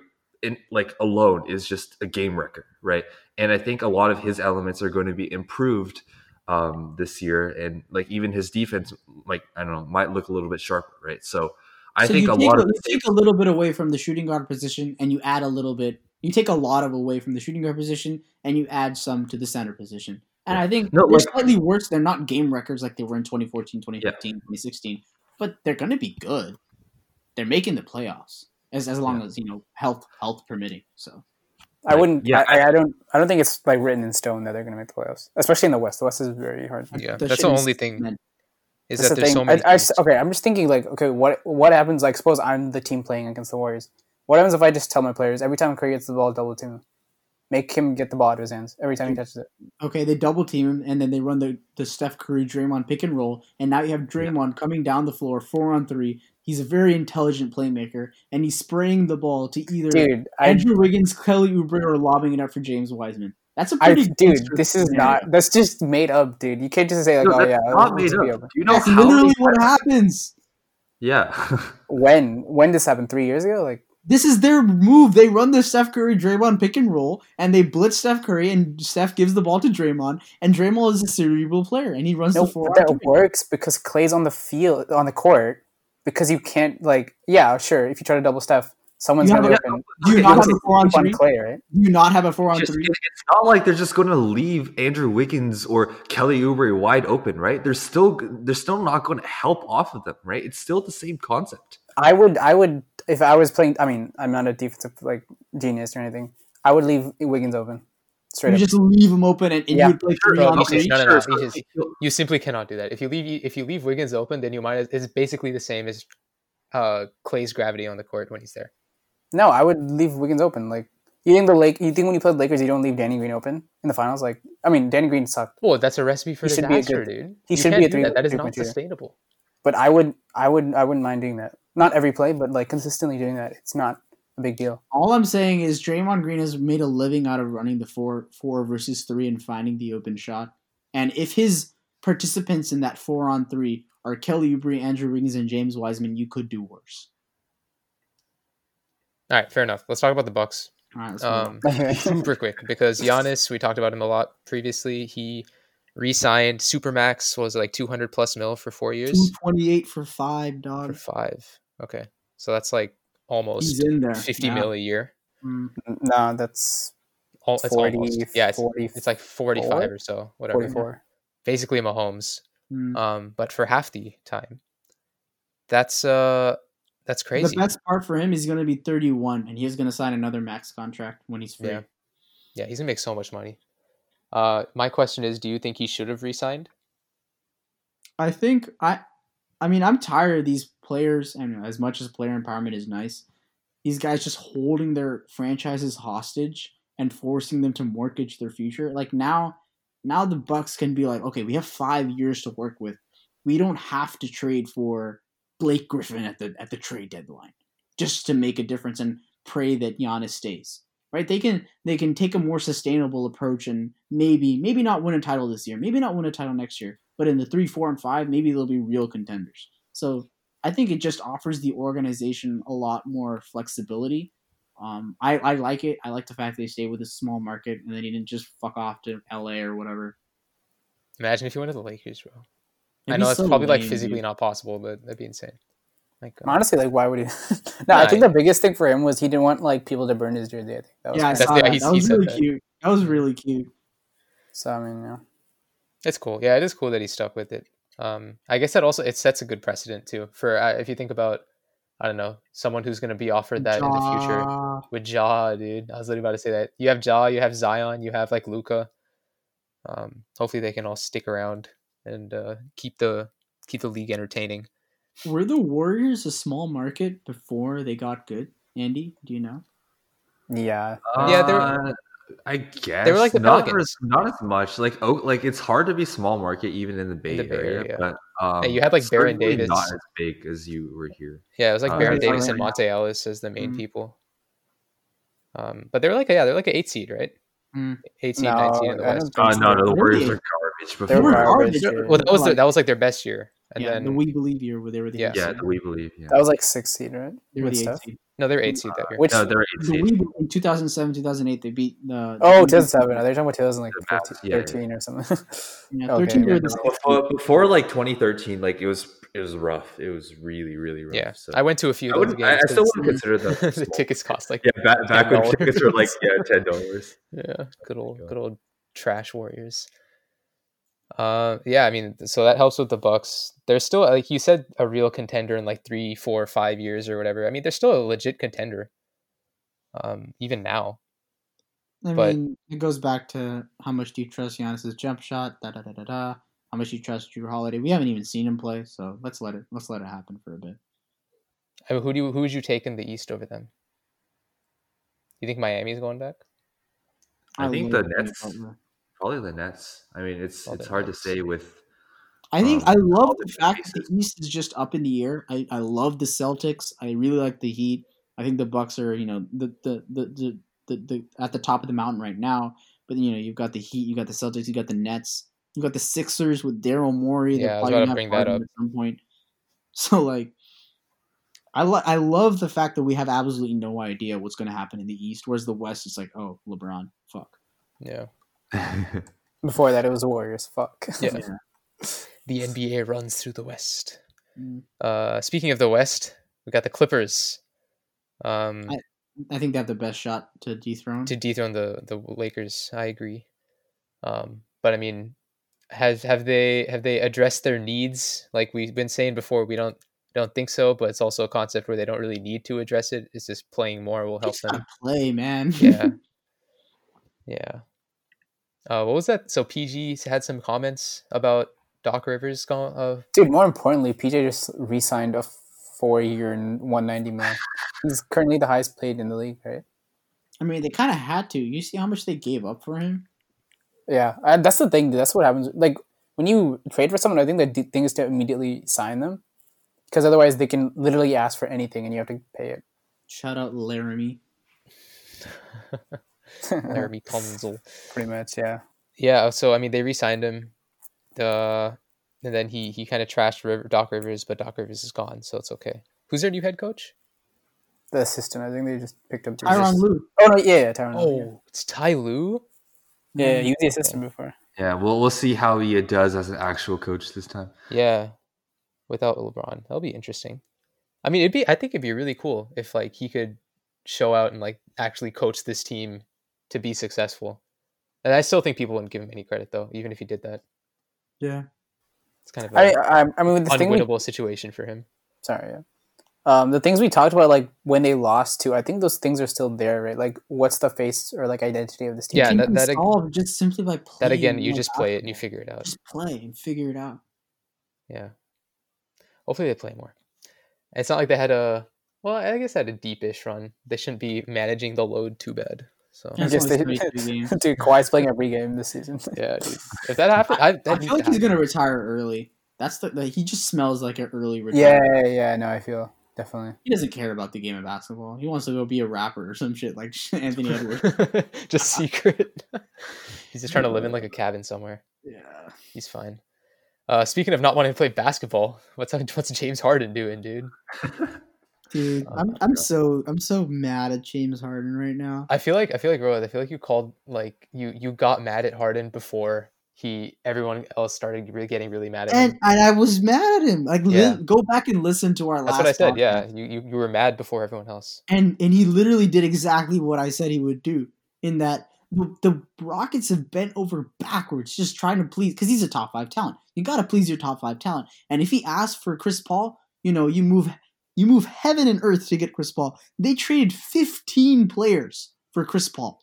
[SPEAKER 3] in like alone is just a game wrecker, right? And I think a lot of his elements are going to be improved um, this year, and like even his defense, like I don't know, might look a little bit sharper, right? So. I
[SPEAKER 2] so
[SPEAKER 3] think a lot
[SPEAKER 2] a,
[SPEAKER 3] of
[SPEAKER 2] you take a little bit away from the shooting guard position and you add a little bit. You take a lot of away from the shooting guard position and you add some to the center position. And I think
[SPEAKER 3] No,
[SPEAKER 2] they're
[SPEAKER 3] like-
[SPEAKER 2] slightly worse. They're not game records like they were in 2014, 2015, 2016, but they're going to be good. They're making the playoffs as as long as you know health health permitting. So
[SPEAKER 4] I wouldn't.
[SPEAKER 3] Yeah,
[SPEAKER 4] I, I don't. I don't think it's like written in stone that they're going to make the playoffs, especially in the West. The West is very hard.
[SPEAKER 1] Yeah,
[SPEAKER 2] that
[SPEAKER 1] that's the only thing
[SPEAKER 2] meant-
[SPEAKER 1] is
[SPEAKER 4] That's
[SPEAKER 1] that
[SPEAKER 4] the
[SPEAKER 1] there's
[SPEAKER 4] thing.
[SPEAKER 1] so many.
[SPEAKER 4] I, I, okay, I'm just thinking like, okay, what what happens? Like, suppose I'm the team playing against the Warriors. What happens if I just tell my players every time Curry gets the ball, double team him, make him get the ball out of his hands every time he touches it.
[SPEAKER 2] Okay, they double team him, and then they run the, the Steph Curry Draymond pick and roll, and now you have Draymond coming down the floor, four on three. He's a very intelligent playmaker, and he's spraying the ball to either
[SPEAKER 4] Dude, I,
[SPEAKER 2] Andrew Wiggins, Kelly Oubre, or lobbing it up for James Wiseman. That's a pretty
[SPEAKER 4] dude,
[SPEAKER 2] gangster
[SPEAKER 4] this is
[SPEAKER 2] scenario.
[SPEAKER 4] not. That's just made up, dude. You can't just say like,
[SPEAKER 3] No,
[SPEAKER 4] oh yeah,
[SPEAKER 3] not made up. Do you know
[SPEAKER 2] That's
[SPEAKER 3] how
[SPEAKER 2] literally what
[SPEAKER 3] times-
[SPEAKER 2] happens.
[SPEAKER 3] Yeah.
[SPEAKER 4] When when this happened? Three years ago? Like
[SPEAKER 2] this is their move. They run the Steph Curry Draymond pick and roll, and they blitz Steph Curry, and Steph gives the ball to Draymond, and Draymond is a cerebral player, and he runs
[SPEAKER 4] No,
[SPEAKER 2] the four.
[SPEAKER 4] but that
[SPEAKER 2] on
[SPEAKER 4] works because Klay's on the field on the court because you can't like yeah sure if you try to double Steph someone's
[SPEAKER 2] You
[SPEAKER 4] gonna be
[SPEAKER 2] have
[SPEAKER 4] open.
[SPEAKER 2] Do you not have a four on
[SPEAKER 4] Keep
[SPEAKER 2] three?
[SPEAKER 4] Klay right?
[SPEAKER 2] Do you not have a four on
[SPEAKER 3] Just-
[SPEAKER 2] three?
[SPEAKER 3] it's not like they're just going to leave Andrew Wiggins or Kelly Oubre wide open, right? They're still they're still not going to help off of them, right? It's still the same concept.
[SPEAKER 4] I would I would if I was playing I mean I'm not a defensive like genius or anything I would leave Wiggins open straight
[SPEAKER 2] You
[SPEAKER 4] up.
[SPEAKER 2] just leave him open, and, and
[SPEAKER 4] Yeah.
[SPEAKER 2] you would play
[SPEAKER 3] Sure,
[SPEAKER 2] three on
[SPEAKER 1] no,
[SPEAKER 2] three.
[SPEAKER 1] no, no, no.
[SPEAKER 3] Sure,
[SPEAKER 1] just- You simply cannot do that. If you leave if you leave Wiggins open, then you might it's basically the same as uh, Klay's gravity on the court when he's there.
[SPEAKER 4] No, I would leave Wiggins open. Like you think the Lake you think when you play the Lakers you don't leave Danny Green open in the finals? Like I mean Danny Green sucked.
[SPEAKER 1] Well, that's a recipe for
[SPEAKER 4] He should be a
[SPEAKER 1] disaster,
[SPEAKER 4] good-
[SPEAKER 1] dude.
[SPEAKER 4] he
[SPEAKER 1] You
[SPEAKER 4] should be a three-
[SPEAKER 1] that. That is not sustainable.
[SPEAKER 4] But I would I would I wouldn't mind doing that. Not every play, but like consistently doing that. It's not a big deal.
[SPEAKER 2] All I'm saying is Draymond Green has made a living out of running the four four versus three and finding the open shot. And if his participants in that four on three are Kelly Oubre, Andrew Wiggins, and James Wiseman, you could do worse.
[SPEAKER 1] All right, fair enough. Let's talk about the Bucks.
[SPEAKER 2] All right, let's move on.
[SPEAKER 1] Um, super quick because Giannis, we talked about him a lot previously. He re-signed Supermax was like 200 plus mil for four years
[SPEAKER 2] two twenty eight for five,
[SPEAKER 1] for
[SPEAKER 2] dog.
[SPEAKER 1] five. Okay, so that's like almost
[SPEAKER 2] He's in there.
[SPEAKER 1] 50
[SPEAKER 2] yeah.
[SPEAKER 1] mil a year.
[SPEAKER 2] Mm.
[SPEAKER 4] no, that's
[SPEAKER 1] All, it's
[SPEAKER 4] 40,
[SPEAKER 1] almost yeah, it's,
[SPEAKER 4] 40,
[SPEAKER 1] it's like 45 or so, whatever.
[SPEAKER 4] forty four.
[SPEAKER 1] Basically Mahomes.
[SPEAKER 2] Mm.
[SPEAKER 1] Um, but for half the time, that's uh, that's crazy.
[SPEAKER 2] The best part for him is going to be 31, and he's going to sign another max contract when he's free.
[SPEAKER 1] Yeah. Yeah, he's gonna make so much money. Uh, my question is, do you think he should have re-signed?
[SPEAKER 2] I think I, I mean, I'm tired of these players, and as much as player empowerment is nice, these guys just holding their franchises hostage and forcing them to mortgage their future. Like now, now the Bucks can be like, okay, we have five years to work with. We don't have to trade for Blake Griffin at the at the trade deadline just to make a difference and pray that Giannis stays. Right? They can they can take a more sustainable approach and maybe maybe not win a title this year, maybe not win a title next year, but in the three, four, and five, maybe they'll be real contenders. So I think it just offers the organization a lot more flexibility. Um, I, I like it. I like the fact they stay with a small market and they didn't just fuck off to LA or whatever.
[SPEAKER 1] Imagine if he went to the Lakers, bro. I
[SPEAKER 2] It'd
[SPEAKER 1] know it's
[SPEAKER 2] so
[SPEAKER 1] probably like physically
[SPEAKER 2] dude.
[SPEAKER 1] not possible, but that'd be insane. Like, uh,
[SPEAKER 4] Honestly, like why would he? no, I
[SPEAKER 1] Nah,
[SPEAKER 4] think the biggest thing for him was he didn't want like people to burn his jersey. I think that was
[SPEAKER 2] Yeah, I
[SPEAKER 1] That's
[SPEAKER 2] saw
[SPEAKER 1] the-
[SPEAKER 2] that.
[SPEAKER 1] he-
[SPEAKER 2] that was really
[SPEAKER 1] that.
[SPEAKER 2] cute. That was really cute.
[SPEAKER 4] so I mean, yeah.
[SPEAKER 1] it's cool. Yeah, it is cool that he stuck with it. Um, I guess that also it sets a good precedent too for uh, if you think about, I don't know, someone who's going to be offered that in the future with Ja, dude. I was literally about to say that. You have Ja, you have Zion, you have like Luka. Um, hopefully they can all stick around and uh, keep the keep the league entertaining.
[SPEAKER 2] Were the Warriors a small market before they got good? Andy, do you know?
[SPEAKER 4] Yeah,
[SPEAKER 1] Yeah, they're-
[SPEAKER 3] Uh, I guess they were
[SPEAKER 1] like the
[SPEAKER 3] not as, not as much. Like oh, like it's hard to be small market even in the Bay,
[SPEAKER 1] the Bay
[SPEAKER 3] Area,
[SPEAKER 1] Area.
[SPEAKER 3] but um,
[SPEAKER 1] you had, like, Baron Davis.
[SPEAKER 3] not as big as you were here.
[SPEAKER 1] Yeah, it was like
[SPEAKER 3] Uh,
[SPEAKER 1] Baron
[SPEAKER 3] it's
[SPEAKER 1] Davis
[SPEAKER 2] right
[SPEAKER 1] and
[SPEAKER 2] now.
[SPEAKER 1] Monta Ellis as the main
[SPEAKER 2] Mm.
[SPEAKER 1] people. Um, but they're like yeah, they're like an eight seed, right?
[SPEAKER 2] Mm.
[SPEAKER 1] Eight seed,
[SPEAKER 4] No,
[SPEAKER 1] nine seed in the West.
[SPEAKER 3] Uh, no, no, the Warriors are garbage.
[SPEAKER 4] They
[SPEAKER 2] They were
[SPEAKER 4] were
[SPEAKER 3] that.
[SPEAKER 2] garbage.
[SPEAKER 4] garbage.
[SPEAKER 1] Well, that was
[SPEAKER 2] Like-
[SPEAKER 1] the, that was like their best year, and
[SPEAKER 2] yeah,
[SPEAKER 1] then
[SPEAKER 2] the We Believe year where they were the
[SPEAKER 1] Yeah.
[SPEAKER 3] yeah, the we believe. Yeah,
[SPEAKER 4] that was like six seed, right?
[SPEAKER 2] They were the eighth
[SPEAKER 4] Steph?
[SPEAKER 2] seed.
[SPEAKER 1] No, they're eight seed that year.
[SPEAKER 4] Which
[SPEAKER 3] no, they're eight
[SPEAKER 2] The
[SPEAKER 3] seed.
[SPEAKER 2] In 2007, 2008 they beat the.
[SPEAKER 4] oh, 2007. Are they talking about 2013
[SPEAKER 3] The Mavs, yeah, yeah.
[SPEAKER 4] 13 or something?
[SPEAKER 2] Yeah,
[SPEAKER 4] Okay,
[SPEAKER 2] 13
[SPEAKER 4] yeah,
[SPEAKER 2] were
[SPEAKER 4] no.
[SPEAKER 2] the sixth seed.
[SPEAKER 3] Before, before like 2013, like it was it was rough. It was really really rough.
[SPEAKER 1] Yeah,
[SPEAKER 3] so.
[SPEAKER 1] I went to a few
[SPEAKER 3] I
[SPEAKER 1] of those
[SPEAKER 3] wouldn't- I-
[SPEAKER 1] games.
[SPEAKER 3] I still
[SPEAKER 1] 'cause
[SPEAKER 3] wouldn't consider them
[SPEAKER 1] the tickets cost like
[SPEAKER 3] yeah, back, back when tickets were like yeah ten dollars.
[SPEAKER 1] yeah, good old
[SPEAKER 3] God.
[SPEAKER 1] good old trash Warriors. Uh, yeah, I mean, so that helps with the Bucks. They're still like you said, a real contender in like three, four, five years or whatever. I mean, they're still a legit contender. Um, even now,
[SPEAKER 2] I
[SPEAKER 1] But-
[SPEAKER 2] mean, it goes back to how much do you trust Giannis's jump shot? Da da da da da. How much do you trust Jrue Holiday? We haven't even seen him play, so let's let it let's let it happen for a bit.
[SPEAKER 1] I mean, who do you, who would you take in the East over them? You think Miami's going back?
[SPEAKER 3] I think
[SPEAKER 2] love
[SPEAKER 3] the Nets-
[SPEAKER 2] Butler.
[SPEAKER 3] Probably the Nets. I mean, it's
[SPEAKER 1] Probably
[SPEAKER 3] it's hard
[SPEAKER 1] Nets.
[SPEAKER 3] to say with
[SPEAKER 2] I think
[SPEAKER 3] um,
[SPEAKER 2] I love the fact that the East is just up in the air. I, I love the Celtics. I really like the Heat. I think the Bucks are you know the the the the, the, the at the top of the mountain right now. But you know you've got the Heat, you got the Celtics, you got the Nets, you got the Sixers with Daryl Morey.
[SPEAKER 1] Yeah, I was about to bring that up.
[SPEAKER 2] at some point. So like I lo- I love the fact that we have absolutely no idea what's going to happen in the East, whereas the West is like, oh, LeBron, fuck.
[SPEAKER 1] Yeah.
[SPEAKER 4] Before that, it was Warriors. Fuck.
[SPEAKER 1] Yeah. The NBA runs through the West.
[SPEAKER 2] Mm.
[SPEAKER 1] Uh, speaking of the West, we got the Clippers. Um,
[SPEAKER 2] I- I think they have the best shot to dethrone.
[SPEAKER 1] to dethrone the the Lakers. I agree. Um, but I mean, have have they have they addressed their needs? Like we've been saying before, we don't don't think so. But it's also a concept where they don't really need to address it. It's just playing more will help
[SPEAKER 2] just
[SPEAKER 1] them.
[SPEAKER 2] play, man.
[SPEAKER 1] Yeah, yeah. Uh, what was that? So PG had some comments about Doc Rivers. Go- uh,
[SPEAKER 4] Dude, more importantly, PG just re-signed a four-year and 190 mil. He's currently the highest paid in the league, right?
[SPEAKER 2] I mean, they kind of had to. You see how much they gave up for him?
[SPEAKER 4] Yeah, and that's the thing. That's what happens. Like when you trade for someone, I think the d- thing is to immediately sign them, because otherwise they can literally ask for anything and you have to pay it.
[SPEAKER 2] Shout out Laramie.
[SPEAKER 1] Laramie Tunzel.
[SPEAKER 4] Pretty much, yeah.
[SPEAKER 1] Yeah, so I mean, they re-signed him, the and then he he kind of trashed River, Doc Rivers, but Doc Rivers is gone, so it's okay. Who's their new head coach?
[SPEAKER 4] The assistant, I think they just picked up.
[SPEAKER 2] Tyronn Lue.
[SPEAKER 4] Oh no, yeah, yeah, Tyronn. Lue,
[SPEAKER 1] Oh, it's Ty Lue.
[SPEAKER 4] yeah, yeah, he was the assistant before.
[SPEAKER 3] yeah, we'll we'll see how he uh, does as an actual coach this time.
[SPEAKER 1] Yeah, without LeBron, that'll be interesting. I mean, it'd be I think it'd be really cool if like he could show out and like actually coach this team to be successful. And I still think people wouldn't give him any credit though, even if he did that.
[SPEAKER 2] Yeah.
[SPEAKER 1] It's kind of
[SPEAKER 4] I, I, I mean, with the thing. We,
[SPEAKER 1] unwinnable situation for him.
[SPEAKER 4] sorry, yeah. Um, the things we talked about, like when they lost to, I think those things are still there, right? Like, what's the face or like identity of this team?
[SPEAKER 1] Yeah, that- that ag-
[SPEAKER 2] just simply by playing.
[SPEAKER 1] That again, you
[SPEAKER 2] more
[SPEAKER 1] just play it and you figure it out.
[SPEAKER 2] Just play and figure it out.
[SPEAKER 1] Yeah. Hopefully they play more. It's not like they had a well, I guess they had a deepish run. They shouldn't be managing the load too bad. So
[SPEAKER 4] I guess
[SPEAKER 2] That's
[SPEAKER 4] they,
[SPEAKER 2] only 32 games.
[SPEAKER 4] dude, Kawhi's playing every game this season.
[SPEAKER 1] yeah, dude. If that happened, I, that
[SPEAKER 2] I feel like
[SPEAKER 1] to
[SPEAKER 2] he's
[SPEAKER 1] happen.
[SPEAKER 2] gonna retire early. That's the, the he just smells like an early retirement.
[SPEAKER 4] yeah, yeah, no, I feel definitely.
[SPEAKER 2] He doesn't care about the game of basketball. He wants to go be a rapper or some shit like Anthony Edwards.
[SPEAKER 1] just secret. He's just trying to live in like a cabin somewhere.
[SPEAKER 2] yeah.
[SPEAKER 1] He's fine. Uh, speaking of not wanting to play basketball, what's what's James Harden doing, dude?
[SPEAKER 2] Dude,
[SPEAKER 1] Oh
[SPEAKER 2] I'm I'm so I'm so mad at James Harden right now.
[SPEAKER 1] I feel like I feel like Rowan, I feel like you called like you you got mad at Harden before he everyone else started really getting really mad at
[SPEAKER 2] And
[SPEAKER 1] him.
[SPEAKER 2] and I was mad at him. Like li- go back and listen to our last
[SPEAKER 1] That's what I said. Yeah, you, you you were mad before everyone else.
[SPEAKER 2] and and he literally did exactly what I said he would do. In that the, the Rockets have bent over backwards, just trying to please because he's a top five talent. You got to please your top five talent. And if he asks for Chris Paul, you know you move you move heaven and earth to get Chris Paul. They traded fifteen players for Chris Paul.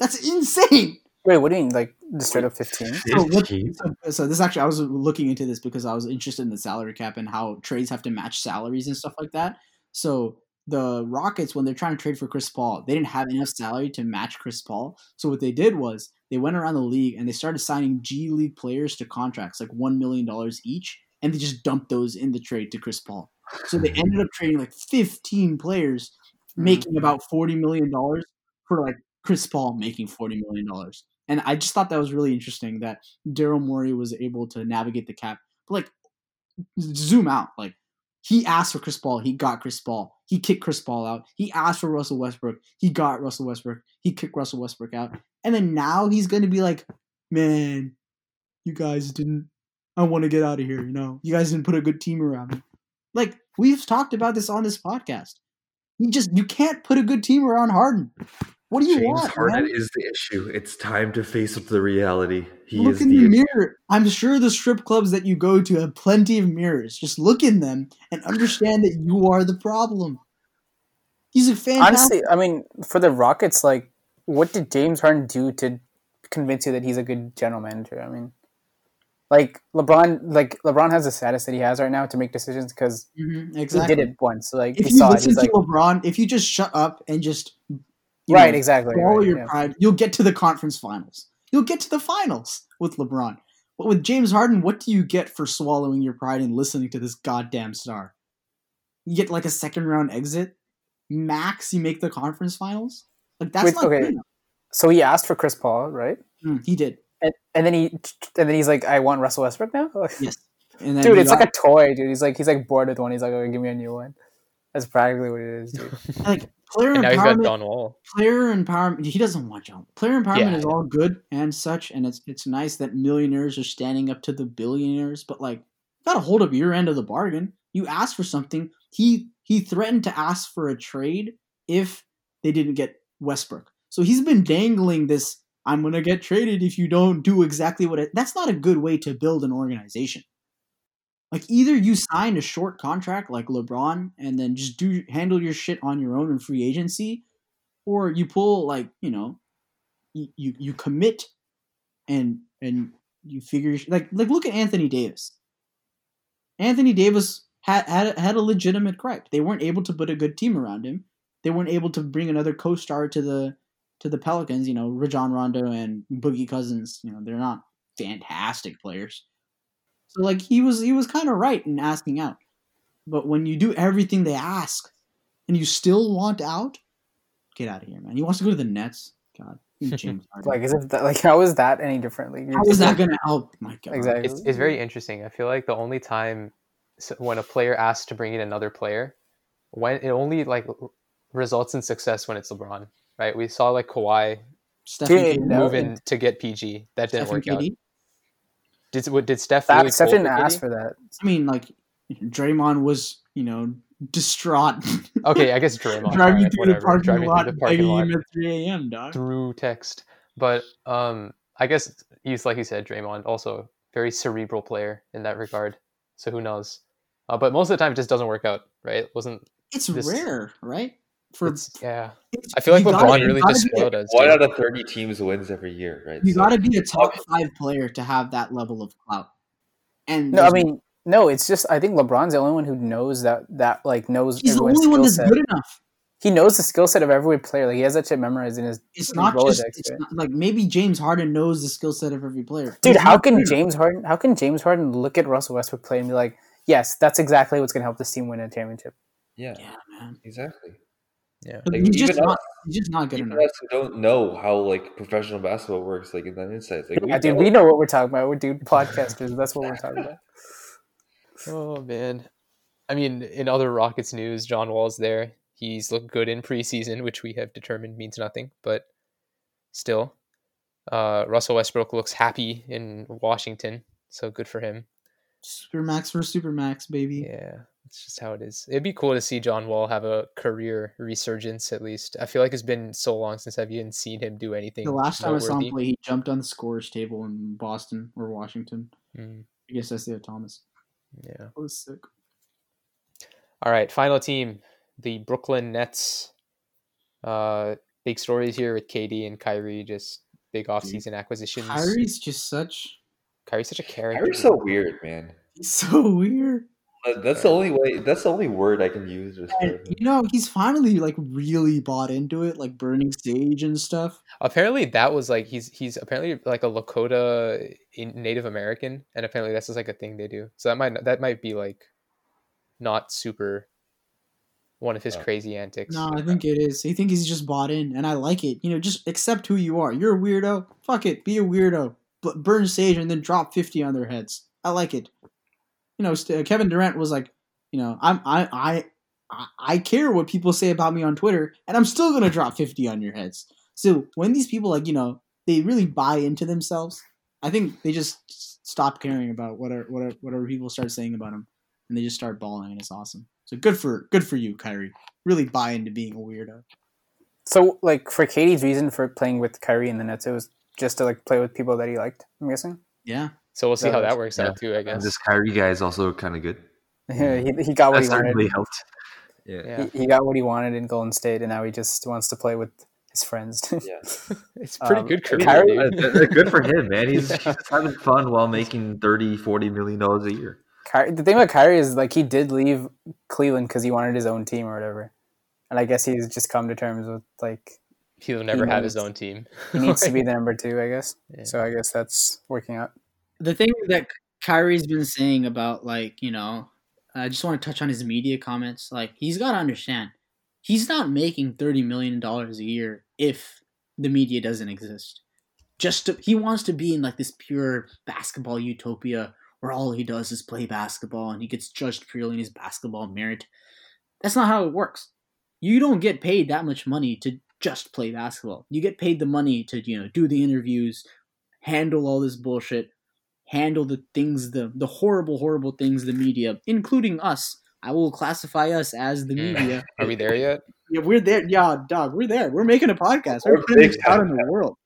[SPEAKER 2] That's insane.
[SPEAKER 4] Wait, what do you mean? Like the straight up fifteen?
[SPEAKER 2] So, so, so this actually, I was looking into this because I was interested in the salary cap and how trades have to match salaries and stuff like that. So the Rockets, when they're trying to trade for Chris Paul, they didn't have enough salary to match Chris Paul. So what they did was they went around the league and they started signing G League players to contracts like one million dollars each, and they just dumped those in the trade to Chris Paul. So they ended up trading like fifteen players, hmm. making about forty million dollars for like Chris Paul making forty million dollars. And I just thought that was really interesting that Daryl Morey was able to navigate the cap. But like, zoom out. Like, he asked for Chris Paul, he got Chris Paul. He kicked Chris Paul out. He asked for Russell Westbrook, he got Russell Westbrook. He kicked Russell Westbrook out. And then now he's going to be like, man, you guys didn't. I want to get out of here. You know, you guys didn't put a good team around me. Like we've talked about this on this podcast. You just you can't put a good team around Harden. What do you
[SPEAKER 3] James
[SPEAKER 2] want?
[SPEAKER 3] Harden
[SPEAKER 2] man?
[SPEAKER 3] is the issue. It's time to face up to the reality. He
[SPEAKER 2] look
[SPEAKER 3] is
[SPEAKER 2] in
[SPEAKER 3] the,
[SPEAKER 2] the mirror. I'm sure the strip clubs that you go to have plenty of mirrors. Just look in them and understand that you are the problem. He's a fantastic.
[SPEAKER 4] Honestly, I mean, for the Rockets, like, what did James Harden do to convince you that he's a good general manager? I mean, like LeBron, like LeBron has the status that he has right now to make decisions because
[SPEAKER 2] Mhm,
[SPEAKER 4] he
[SPEAKER 2] exactly.
[SPEAKER 4] did it once. Like
[SPEAKER 2] If
[SPEAKER 4] he
[SPEAKER 2] you
[SPEAKER 4] saw it.
[SPEAKER 2] listen
[SPEAKER 4] He's
[SPEAKER 2] to
[SPEAKER 4] like,
[SPEAKER 2] LeBron, if you just shut up and just
[SPEAKER 4] right,
[SPEAKER 2] know,
[SPEAKER 4] exactly.
[SPEAKER 2] swallow
[SPEAKER 4] right,
[SPEAKER 2] your
[SPEAKER 4] yeah.
[SPEAKER 2] pride, you'll get to the conference finals. You'll get to the finals with LeBron. But with James Harden, what do you get for swallowing your pride and listening to this goddamn star? You get like a second round exit. Max, you make the conference finals. Like that's
[SPEAKER 4] Wait,
[SPEAKER 2] not
[SPEAKER 4] okay. So he asked for Chris Paul, right?
[SPEAKER 2] Mm, he did.
[SPEAKER 4] And, and then he and then he's like, I want Russell Westbrook now.
[SPEAKER 2] Yes. And then
[SPEAKER 4] dude,
[SPEAKER 2] we
[SPEAKER 4] it's
[SPEAKER 2] got-
[SPEAKER 4] like a toy, dude. He's like he's like bored with one. He's like, oh, give me a new one. That's practically what it is, dude.
[SPEAKER 2] like player
[SPEAKER 1] and now he's got
[SPEAKER 2] empowerment.
[SPEAKER 1] Don Wall.
[SPEAKER 2] player empowerment. He doesn't want jump. Player empowerment
[SPEAKER 1] Yeah,
[SPEAKER 2] is all good and such, and it's it's nice that millionaires are standing up to the billionaires. But like, you got a hold of your end of the bargain. You asked for something. He he threatened to ask for a trade if they didn't get Westbrook. So he's been dangling this. I'm gonna get traded if you don't do exactly what. I, that's not a good way to build an organization. Like either you sign a short contract like LeBron and then just do handle your shit on your own in free agency, or you pull like you know, you you, commit and and you figure like like look at Anthony Davis. Anthony Davis had had had a legitimate gripe. They weren't able to put a good team around him. They weren't able to bring another co-star to the to the Pelicans. You know, Rajon Rondo and Boogie Cousins. You know, they're not fantastic players. So like he was he was kind of right in asking out. But when you do everything they ask and you still want out, get out of here, man. He wants to go to the Nets. God, James
[SPEAKER 4] Like, is it that, like how is that any different? Like,
[SPEAKER 2] how is that going to help? My God.
[SPEAKER 4] Exactly.
[SPEAKER 1] It's, it's very interesting. I feel like the only time when a player asks to bring in another player, when it only like results in success when it's LeBron, right? We saw like Kawhi
[SPEAKER 2] Stephen
[SPEAKER 4] Dude,
[SPEAKER 1] move in to get PG. That didn't
[SPEAKER 2] Stephen
[SPEAKER 1] work out. Did what did Steph
[SPEAKER 4] That
[SPEAKER 1] really
[SPEAKER 4] Steph didn't ask
[SPEAKER 1] KD?
[SPEAKER 4] for that.
[SPEAKER 2] I mean, like Draymond was, you know, distraught.
[SPEAKER 1] Okay, I guess Draymond.
[SPEAKER 2] driving
[SPEAKER 1] alright,
[SPEAKER 2] through the
[SPEAKER 1] whatever.
[SPEAKER 2] parking
[SPEAKER 1] Driving
[SPEAKER 2] lot,
[SPEAKER 1] through the parking
[SPEAKER 2] begging
[SPEAKER 1] lot
[SPEAKER 2] at 3 a.m. Dog.
[SPEAKER 1] through text. But um, I guess he's like you said, Draymond also very cerebral player in that regard. So who knows? Uh, but most of the time, it just doesn't work out, right? It wasn't
[SPEAKER 2] It's
[SPEAKER 1] This-
[SPEAKER 2] rare, right? For
[SPEAKER 1] it's yeah.
[SPEAKER 2] it's-
[SPEAKER 1] I feel like LeBron
[SPEAKER 2] gotta-
[SPEAKER 1] really just
[SPEAKER 2] be a-
[SPEAKER 1] spoiled us.
[SPEAKER 3] One out of thirty teams wins every year, right?
[SPEAKER 2] You
[SPEAKER 3] So-
[SPEAKER 2] got to be a top five player to have that level of clout. And
[SPEAKER 4] No, I mean, no. It's just I think LeBron's the only one who knows that that like knows
[SPEAKER 2] he's the only one that's
[SPEAKER 4] set.
[SPEAKER 2] good enough.
[SPEAKER 4] He knows the skill set of every player. Like he has that shit memorized in his.
[SPEAKER 2] It's
[SPEAKER 4] his
[SPEAKER 2] not just it's
[SPEAKER 4] right?
[SPEAKER 2] not, like maybe James Harden knows the skill set of every player.
[SPEAKER 4] Dude,
[SPEAKER 2] He's
[SPEAKER 4] how can
[SPEAKER 2] good.
[SPEAKER 4] James Harden? How can James Harden look at Russell Westbrook play and be like, "Yes, that's exactly what's going to help this team win a championship."
[SPEAKER 3] yeah,
[SPEAKER 2] Yeah, man.
[SPEAKER 3] exactly.
[SPEAKER 1] Yeah.
[SPEAKER 2] But
[SPEAKER 3] Like,
[SPEAKER 2] he's just
[SPEAKER 3] even
[SPEAKER 2] not.
[SPEAKER 3] us-
[SPEAKER 2] He's just not good enough.
[SPEAKER 3] us don't know how like professional basketball works, like in that insights, like
[SPEAKER 4] Yeah, dude, we know what we're talking about. We're dude podcasters. That's what we're talking about.
[SPEAKER 1] Oh man. I mean, in other Rockets news, John Wall's there. He's looked good in preseason, which we have determined means nothing, but still. Uh, Russell Westbrook looks happy in Washington, so good for him.
[SPEAKER 2] Supermax for Supermax, baby.
[SPEAKER 1] Yeah, it's just how it is. It'd be cool to see John Wall have a career resurgence at least. I feel like it's been so long since I've even seen him do anything.
[SPEAKER 2] The last time I saw him play, he jumped on the scores table in Boston or Washington.
[SPEAKER 1] Mm,
[SPEAKER 2] I guess that's the Thomas.
[SPEAKER 1] yeah.
[SPEAKER 2] That was sick.
[SPEAKER 1] All right, final team, the Brooklyn Nets. Uh, big stories here with KD and Kyrie, just big offseason acquisitions.
[SPEAKER 2] Kyrie's just such.
[SPEAKER 1] Kyrie's such a character.
[SPEAKER 3] Kyrie's so weird, man.
[SPEAKER 2] He's so weird.
[SPEAKER 3] That- That's the only way. That's the only word I can use
[SPEAKER 2] And you know, he's finally like really bought into it, like burning sage and stuff.
[SPEAKER 1] apparently, that was like he's he's apparently like a Lakota Native American, and apparently that's just like a thing they do. So that might that might be like not super one of his
[SPEAKER 3] Oh.
[SPEAKER 1] crazy antics.
[SPEAKER 2] No, I think it is. I think he's just bought in, and I like it. You know, just accept who you are. You're a weirdo. Fuck it, be a weirdo. But burn sage and then drop fifty on their heads. I like it. You know, st- uh, Kevin Durant was like, you know, I'm I I I- I care what people say about me on Twitter, and I'm still gonna drop fifty on your heads. So when these people like you know they really buy into themselves, I think they just stop caring about whatever whatever, whatever people start saying about them, and they just start balling, and it's awesome. So good for good for you, Kyrie. Really buy into being a weirdo.
[SPEAKER 4] So, like for KD's reason for playing with Kyrie in the Nets, it was just to like play with people that he liked. I'm guessing.
[SPEAKER 2] Yeah,
[SPEAKER 1] So we'll see how that works
[SPEAKER 3] yeah.
[SPEAKER 1] out too. I
[SPEAKER 3] And
[SPEAKER 1] guess.
[SPEAKER 3] this Kyrie guy is also kind of good.
[SPEAKER 4] he, he got what
[SPEAKER 3] That
[SPEAKER 4] he wanted.
[SPEAKER 3] certainly helped. Yeah.
[SPEAKER 1] Yeah,
[SPEAKER 4] He, he got what he wanted in Golden State, and now he just wants to play with his friends.
[SPEAKER 1] it's pretty
[SPEAKER 4] Um,
[SPEAKER 1] good
[SPEAKER 4] I
[SPEAKER 1] career.
[SPEAKER 4] Kyrie-
[SPEAKER 1] dude.
[SPEAKER 3] Uh, good for him, man. He's,
[SPEAKER 1] Yeah.
[SPEAKER 3] he's having fun while making 30, 40 million dollars a year.
[SPEAKER 4] Kyrie, the thing about Kyrie is like he did leave Cleveland because he wanted his own team or whatever, and I guess he's just come to terms with like
[SPEAKER 1] He'll never have his own team.
[SPEAKER 4] he needs to be the number two. I guess.
[SPEAKER 1] Yeah.
[SPEAKER 4] So I guess that's working out.
[SPEAKER 2] The thing that Kyrie's been saying about like you know, I just want to touch on his media comments. Like he's got to understand, he's not making thirty million dollars a year if the media doesn't exist. Just to, he wants to be in like this pure basketball utopia where all he does is play basketball and he gets judged purely on his basketball merit. That's not how it works. You don't get paid that much money to just play basketball. You get paid the money to, you know, do the interviews, handle all this bullshit, handle the things the the horrible horrible things the media, including us. I will classify us as the
[SPEAKER 1] Mm.
[SPEAKER 2] media.
[SPEAKER 1] Are we there yet?
[SPEAKER 2] Yeah, we're there. Yeah, dog, we're there. We're making a podcast. We're
[SPEAKER 3] We're
[SPEAKER 2] putting this out in the world.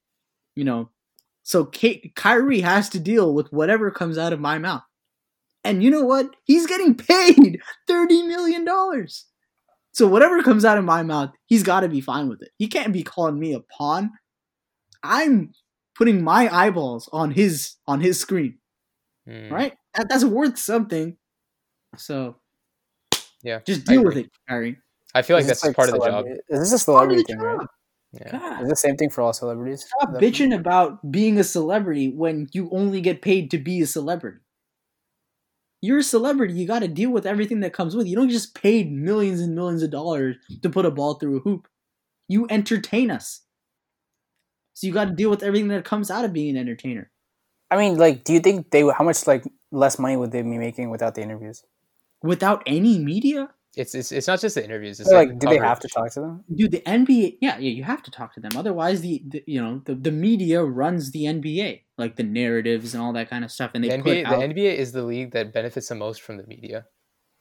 [SPEAKER 2] You know, so Kate, Kyrie has to deal with whatever comes out of my mouth. And you know what? He's getting paid thirty million dollars. So whatever comes out of my mouth, he's got to be fine with it. He can't be calling me a pawn. I'm putting my eyeballs on his on his screen,
[SPEAKER 1] Hmm.
[SPEAKER 2] right? That, that's worth something. So
[SPEAKER 1] Yeah,
[SPEAKER 2] just deal with it, Kyrie.
[SPEAKER 1] I feel like
[SPEAKER 4] Is this,
[SPEAKER 1] that's part of the job.
[SPEAKER 4] celebrity- Is this a celebrity
[SPEAKER 2] the
[SPEAKER 4] thing, right?
[SPEAKER 2] job.
[SPEAKER 1] Yeah.
[SPEAKER 2] God.
[SPEAKER 4] Is the same thing for all celebrities?
[SPEAKER 2] Stop
[SPEAKER 4] That-
[SPEAKER 2] bitching about being a celebrity when you only get paid to be a celebrity. You're a celebrity, you gotta deal with everything that comes with. You don't just paid millions and millions of dollars to put a ball through a hoop. You entertain us. So you gotta deal with everything that comes out of being an entertainer.
[SPEAKER 4] I mean, like, do you think they how much like less money would they be making without the interviews?
[SPEAKER 2] Without any media,
[SPEAKER 1] It's, it's it's not just the interviews. It's
[SPEAKER 4] Or,
[SPEAKER 1] like,
[SPEAKER 4] like, do they have to talk to them?
[SPEAKER 2] dude, the NBA, yeah, yeah, you have to talk to them. Otherwise, the, the you know the, the media runs the NBA, like the narratives and all that kind of stuff, and
[SPEAKER 1] The
[SPEAKER 2] they
[SPEAKER 1] NBA,
[SPEAKER 2] put
[SPEAKER 1] the NBA is the league that benefits the most from the media,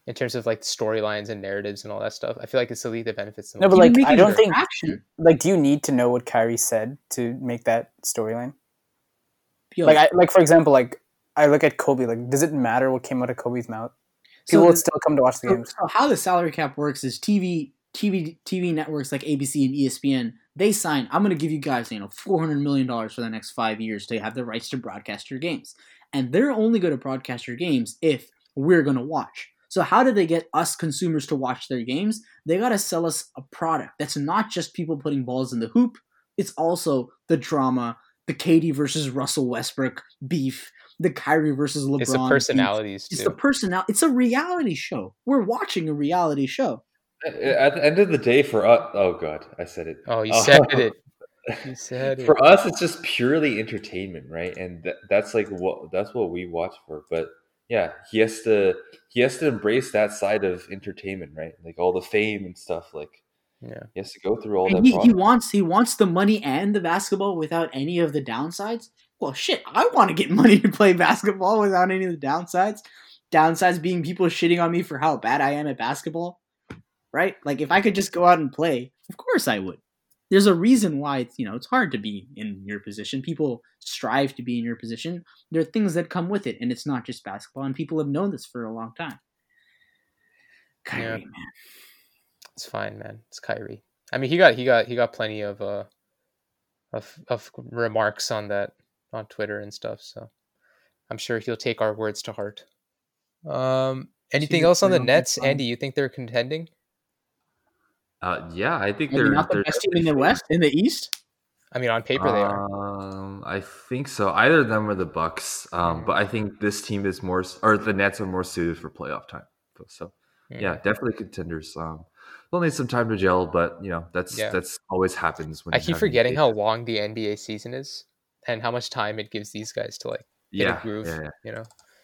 [SPEAKER 1] in terms of like storylines and narratives and all that stuff. I feel like it's the league that benefits the
[SPEAKER 4] No, but like, I don't think
[SPEAKER 2] traction.
[SPEAKER 4] like, do you need to know what Kyrie said to make that storyline? Like, I like for example, like I look at Kobe. Like, does it matter what came out of Kobe's mouth?
[SPEAKER 2] so
[SPEAKER 4] People
[SPEAKER 2] the-
[SPEAKER 4] would still come to watch the
[SPEAKER 2] So,
[SPEAKER 4] games.
[SPEAKER 2] so how the salary cap works is TV TV TV networks like ABC and ESPN they sign I'm going to give you guys you know 400 million dollars for the next 5 years to have the rights to broadcast your games and they're only going to broadcast your games if we're going to watch so how do they get us consumers to watch their games they got to sell us a product that's not just people putting balls in the hoop it's also the drama the KD versus Russell Westbrook beef the Kyrie versus LeBron
[SPEAKER 1] it's the
[SPEAKER 2] beef.
[SPEAKER 1] personalities
[SPEAKER 2] It's
[SPEAKER 1] too.
[SPEAKER 2] the personality. It's a reality show. We're watching a reality show.
[SPEAKER 3] Uh, uh, at the end of the day, for us, oh god, I said it.
[SPEAKER 1] oh, you
[SPEAKER 3] Oh.
[SPEAKER 1] said it. You said it.
[SPEAKER 3] for us, it's just purely entertainment, right? And th- that's like what that's what we watch for. But yeah, he has to he has to embrace that side of entertainment, right? Like all the fame and stuff. Like
[SPEAKER 1] Yeah.
[SPEAKER 3] he has to go through all
[SPEAKER 2] And
[SPEAKER 3] that.
[SPEAKER 2] he, he wants he wants the money and the basketball without any of the downsides. Well, shit, I want to get money to play basketball without any of the downsides. Downsides being people shitting on me for how bad I am at basketball, right? Like if I could just go out and play, of course I would. There's a reason why it's you know it's hard to be in your position. People strive to be in your position. There are things that come with it, and it's not just basketball. And people have known this for a long time. Kyrie,
[SPEAKER 1] Yeah.
[SPEAKER 2] man.
[SPEAKER 1] It's fine, man. It's Kyrie. I mean, he got he got he got plenty of uh of of remarks on that on Twitter and stuff. So I'm sure he'll take our words to heart. Um, anything else on the Nets. Andy? You think they're contending?
[SPEAKER 3] Uh, yeah, I think
[SPEAKER 2] Maybe
[SPEAKER 3] they're
[SPEAKER 2] not the
[SPEAKER 3] they're
[SPEAKER 2] best team in the West, in the East.
[SPEAKER 1] I mean, on paper they are.
[SPEAKER 3] Um, I think so. Either of them are the Bucks. Um, but I think this team is more, or the Nets are more suited for playoff time. So
[SPEAKER 1] Mm.
[SPEAKER 3] yeah, definitely contenders. Um, they'll need some time to gel, but you know that's
[SPEAKER 1] Yeah.
[SPEAKER 3] that's always happens when
[SPEAKER 1] I
[SPEAKER 3] you
[SPEAKER 1] keep forgetting how long the NBA season is and how much time it gives these guys to like get
[SPEAKER 3] yeah,
[SPEAKER 1] a groove.
[SPEAKER 3] yeah, yeah.
[SPEAKER 1] You know,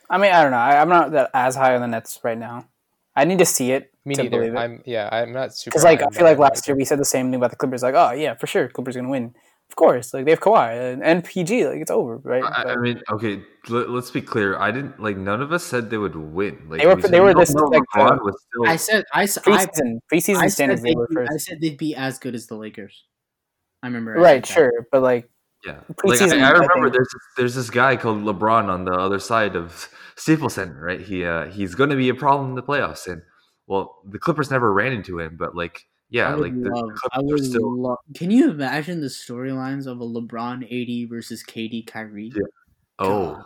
[SPEAKER 4] I mean, I don't know. I, I'm not that as high on the Nets right now. I need to see it
[SPEAKER 1] me
[SPEAKER 4] to
[SPEAKER 1] neither.
[SPEAKER 4] believe it.
[SPEAKER 1] I'm yeah, I'm not super.
[SPEAKER 4] Because like I feel like last year we said the same thing about the Clippers. Like, oh yeah, for sure, Clippers gonna win. Of course, like they have Kawhi and, and PG. Like it's over, right?
[SPEAKER 3] I, I mean, okay. Let, us be clear. I didn't like. None of us said they would win. Like
[SPEAKER 4] They were-
[SPEAKER 3] we
[SPEAKER 4] they were this, like,
[SPEAKER 3] LeBron
[SPEAKER 4] uh,
[SPEAKER 3] was still.
[SPEAKER 2] I said I, s- I,
[SPEAKER 4] preseason, preseason
[SPEAKER 2] I
[SPEAKER 4] standings,
[SPEAKER 2] said
[SPEAKER 4] they
[SPEAKER 2] they'd
[SPEAKER 4] were
[SPEAKER 2] be,
[SPEAKER 4] first.
[SPEAKER 2] I said they'd be as good as the Lakers. I remember. I
[SPEAKER 4] right,
[SPEAKER 2] said that.
[SPEAKER 4] sure, but like
[SPEAKER 3] Yeah, like
[SPEAKER 4] preseason,
[SPEAKER 3] I, I
[SPEAKER 4] I
[SPEAKER 3] remember
[SPEAKER 4] think-
[SPEAKER 3] there's there's this guy called LeBron on the other side of Staples Center, right? He uh, he's going to be a problem in the playoffs, and well, the Clippers never ran into him, but like yeah, like the
[SPEAKER 2] love. I
[SPEAKER 3] Clippers
[SPEAKER 2] would
[SPEAKER 3] still
[SPEAKER 2] love. Can you imagine the storylines of a LeBron AD versus KD Kyrie?
[SPEAKER 3] Yeah. oh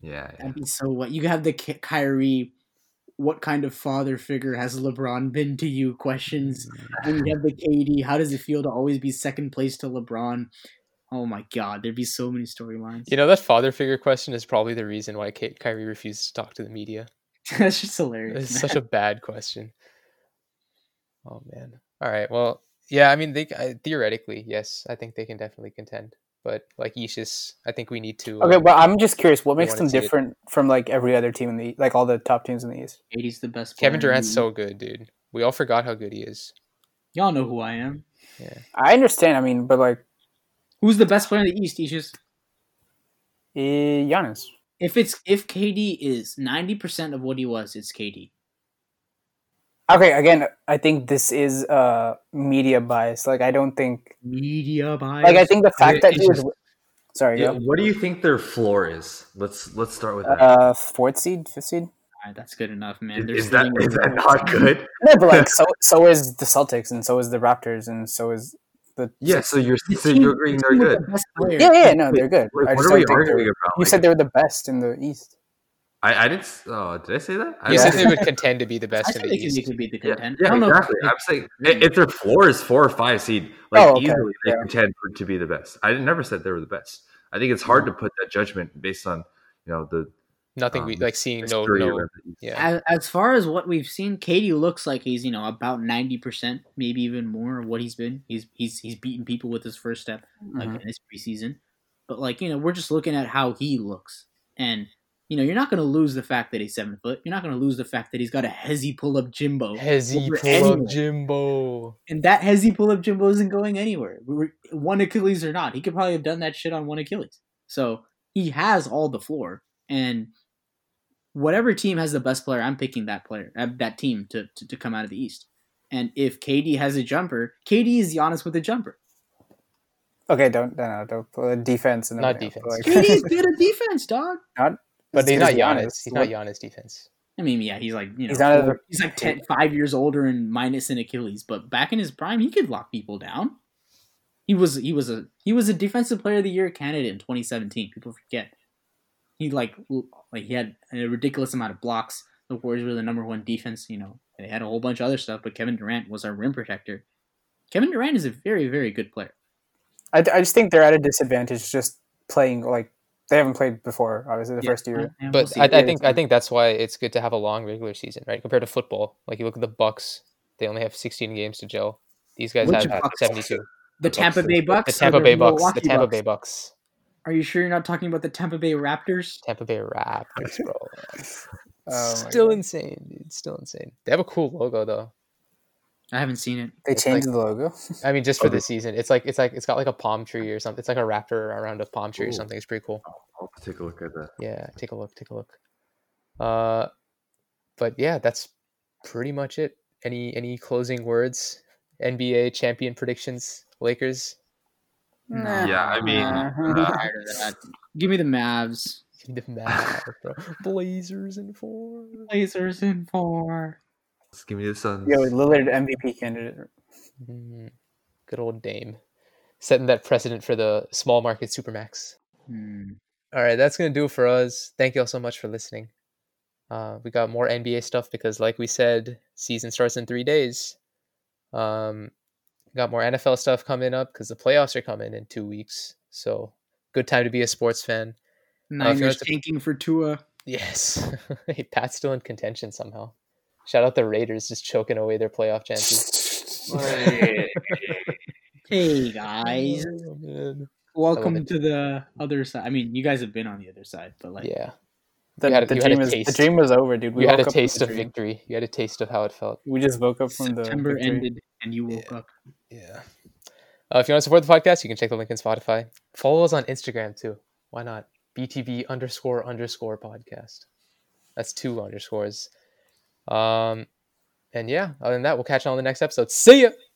[SPEAKER 3] yeah, yeah.
[SPEAKER 2] That'd be so what you have the Ky- Kyrie. What kind of father figure has LeBron been to you? Questions. Then you have the KD. How does it feel to always be second place to LeBron? Oh my God, there'd be so many storylines.
[SPEAKER 1] You know that father figure question is probably the reason why Ky- Kyrie refuses to talk to the media.
[SPEAKER 2] That's just hilarious.
[SPEAKER 1] It's such a bad question. Oh man. All right. Well, yeah. I mean, they I, theoretically, yes, I think they can definitely contend. but like Ishis, I think we need to.
[SPEAKER 4] Okay,
[SPEAKER 1] uh,
[SPEAKER 4] but I'm just curious. What makes them
[SPEAKER 1] see it.
[SPEAKER 4] different from like every other team in the like all the top teams in the East?
[SPEAKER 2] KD's the best.
[SPEAKER 1] Kevin Durant's so good, dude. We all forgot how good he is.
[SPEAKER 2] Y'all know who I am.
[SPEAKER 4] Yeah, I understand. I mean, but like
[SPEAKER 2] Who's the best player in the East? Ishis?
[SPEAKER 4] eh, Giannis.
[SPEAKER 2] If it's if KD is ninety percent of what he was, it's KD.
[SPEAKER 4] Okay, again, I think this is uh media bias. Like, I don't think.
[SPEAKER 2] Media bias.
[SPEAKER 4] Like, I think the fact
[SPEAKER 3] it-
[SPEAKER 4] that
[SPEAKER 3] it's
[SPEAKER 4] he was.
[SPEAKER 3] just-
[SPEAKER 4] Sorry,
[SPEAKER 3] Yeah,
[SPEAKER 4] yeah.
[SPEAKER 3] what do you think their floor is? Let's let's start with that.
[SPEAKER 4] Uh, fourth seed, fifth seed.
[SPEAKER 2] Alright, that's good enough, man. They're
[SPEAKER 3] is that
[SPEAKER 2] sitting
[SPEAKER 3] is
[SPEAKER 2] in
[SPEAKER 3] that not good?
[SPEAKER 4] No, but like, so so is the Celtics, and so is the Raptors, and so is the.
[SPEAKER 3] Yeah, so you're so
[SPEAKER 2] team-
[SPEAKER 3] you're agreeing they're good.
[SPEAKER 2] the.
[SPEAKER 4] Yeah, yeah, no, they're good.
[SPEAKER 3] Like,
[SPEAKER 4] I
[SPEAKER 3] what are we
[SPEAKER 4] don't think they're-
[SPEAKER 3] arguing about?
[SPEAKER 4] You
[SPEAKER 3] Like,
[SPEAKER 4] said they were the best in the East.
[SPEAKER 3] I, I didn't. Oh, did I say that? I
[SPEAKER 1] You said they would contend to be the
[SPEAKER 2] I
[SPEAKER 1] best in
[SPEAKER 2] said
[SPEAKER 1] the
[SPEAKER 2] they could, they
[SPEAKER 1] East.
[SPEAKER 2] could beat the
[SPEAKER 3] Yeah, yeah
[SPEAKER 2] I don't know.
[SPEAKER 3] exactly. I'm saying if their floor is four or five seed, like
[SPEAKER 4] Oh, okay.
[SPEAKER 3] easily they
[SPEAKER 4] Yeah.
[SPEAKER 3] contend for, to be the best. I never said they were the best. I think it's hard to put that judgment based on you know the
[SPEAKER 1] Nothing we
[SPEAKER 3] um,
[SPEAKER 1] like seeing. No, no.
[SPEAKER 3] around the East.
[SPEAKER 1] Yeah,
[SPEAKER 2] As, as far as what we've seen, KD looks like he's you know about ninety percent, maybe even more of what he's been. He's he's he's beaten people with his first step, like
[SPEAKER 4] Mhm.
[SPEAKER 2] in his preseason. But like you know, we're just looking at how he looks, and you know, you're not going to lose the fact that he's seven foot. You're not going to lose the fact that he's got a hesi pull up Jimbo,
[SPEAKER 1] Hesi
[SPEAKER 2] over
[SPEAKER 1] pull up Jimbo.
[SPEAKER 2] and that hesi pull up Jimbo isn't going anywhere. One Achilles or not, he could probably have done that shit on one Achilles. So he has all the floor, and whatever team has the best player, I'm picking that player, uh, that team to, to, to come out of the East. And if KD has a jumper, KD is Giannis with a jumper.
[SPEAKER 4] Okay, don't no, no, don't put defense and
[SPEAKER 1] Not defense.
[SPEAKER 4] but, like-
[SPEAKER 2] KD's good at defense, dog.
[SPEAKER 1] Not, But he's not
[SPEAKER 4] Giannis.
[SPEAKER 1] Giannis. He's not Giannis defense.
[SPEAKER 2] I mean, yeah, he's like you know,
[SPEAKER 4] He's not
[SPEAKER 2] four-
[SPEAKER 4] a-
[SPEAKER 2] he's like 10, five years older and minus an Achilles, but back in his prime, he could lock people down. He was he was a he was a defensive player of the year candidate in 2017. People forget. He like like he had a ridiculous amount of blocks. The Warriors were the number one defense. You know, they had a whole bunch of other stuff, but Kevin Durant was our rim protector. Kevin Durant is a very very good player.
[SPEAKER 4] I, I just think they're at a disadvantage just playing like they haven't played before. Obviously, the
[SPEAKER 2] Yeah,
[SPEAKER 4] first year.
[SPEAKER 2] and we'll
[SPEAKER 1] But. I, I think I think that's why it's good to have a long regular season, right? Compared to football, like you look at the Bucks, they only have 16 games to gel. These guys
[SPEAKER 2] Which
[SPEAKER 1] have
[SPEAKER 2] Bucks?
[SPEAKER 1] 72.
[SPEAKER 2] the Tampa Bay Bucks. The
[SPEAKER 1] Tampa Bay Bucks. The Tampa
[SPEAKER 2] Bucks?
[SPEAKER 1] Bay Bucks.
[SPEAKER 2] Are you sure you're not talking about the Tampa Bay Raptors?
[SPEAKER 1] Tampa Bay Raptors, bro.
[SPEAKER 4] Oh
[SPEAKER 1] Still
[SPEAKER 4] God.
[SPEAKER 1] insane, dude. Still insane. They have a cool logo though.
[SPEAKER 2] I haven't seen it.
[SPEAKER 4] They
[SPEAKER 1] It's
[SPEAKER 4] changed
[SPEAKER 1] like-
[SPEAKER 4] the logo.
[SPEAKER 1] I mean, just for
[SPEAKER 3] Okay.
[SPEAKER 1] the season, it's like it's like it's got like a palm tree or something. It's like a raptor around a palm tree or something. It's pretty cool.
[SPEAKER 3] I'll have to take a look at that.
[SPEAKER 1] Yeah, take a look. Take a look. Uh, but yeah, that's pretty much it. Any any closing words? NBA champion predictions. Lakers.
[SPEAKER 3] Yeah, I mean,
[SPEAKER 2] I'm
[SPEAKER 3] uh,
[SPEAKER 2] tired of that. Give me the Mavs.
[SPEAKER 1] Give me the Mavs, bro. Blazers in four.
[SPEAKER 2] Blazers in four.
[SPEAKER 3] Let's give me the Suns.
[SPEAKER 4] Yo, Lillard MVP candidate.
[SPEAKER 1] Mm, good old Dame, setting that precedent for the small market supermax.
[SPEAKER 2] Hmm.
[SPEAKER 1] All right, that's gonna do it for us. Thank you all so much for listening. Uh, we got more NBA stuff because, like we said, season starts in three days. Um, got more NFL stuff coming up because the playoffs are coming in two weeks. So, good time to be a sports fan. you
[SPEAKER 2] Niners
[SPEAKER 1] want to-
[SPEAKER 2] tanking for Tua.
[SPEAKER 1] Yes, hey, Pat's still in contention somehow. Shout out the Raiders just choking away their playoff chances.
[SPEAKER 2] Hey guys,
[SPEAKER 1] Oh,
[SPEAKER 2] welcome to the other side. I mean, you guys have been on the other side, but like,
[SPEAKER 1] Yeah,
[SPEAKER 4] The,
[SPEAKER 1] had a-
[SPEAKER 4] the
[SPEAKER 1] you had a
[SPEAKER 4] dream is the dream was over, dude. We
[SPEAKER 1] you had a
[SPEAKER 4] woke up from
[SPEAKER 1] taste of victory. You had a taste of how it felt.
[SPEAKER 4] We just woke up from the
[SPEAKER 2] September
[SPEAKER 4] victory.
[SPEAKER 2] ended and you woke up.
[SPEAKER 1] Yeah. Uh, if you want to support the podcast, you can check the link in Spotify. Follow us on Instagram too. Why not? BTB underscore underscore podcast. That's two underscores. Um, and yeah, other than that, we'll catch you on the next episode. See ya.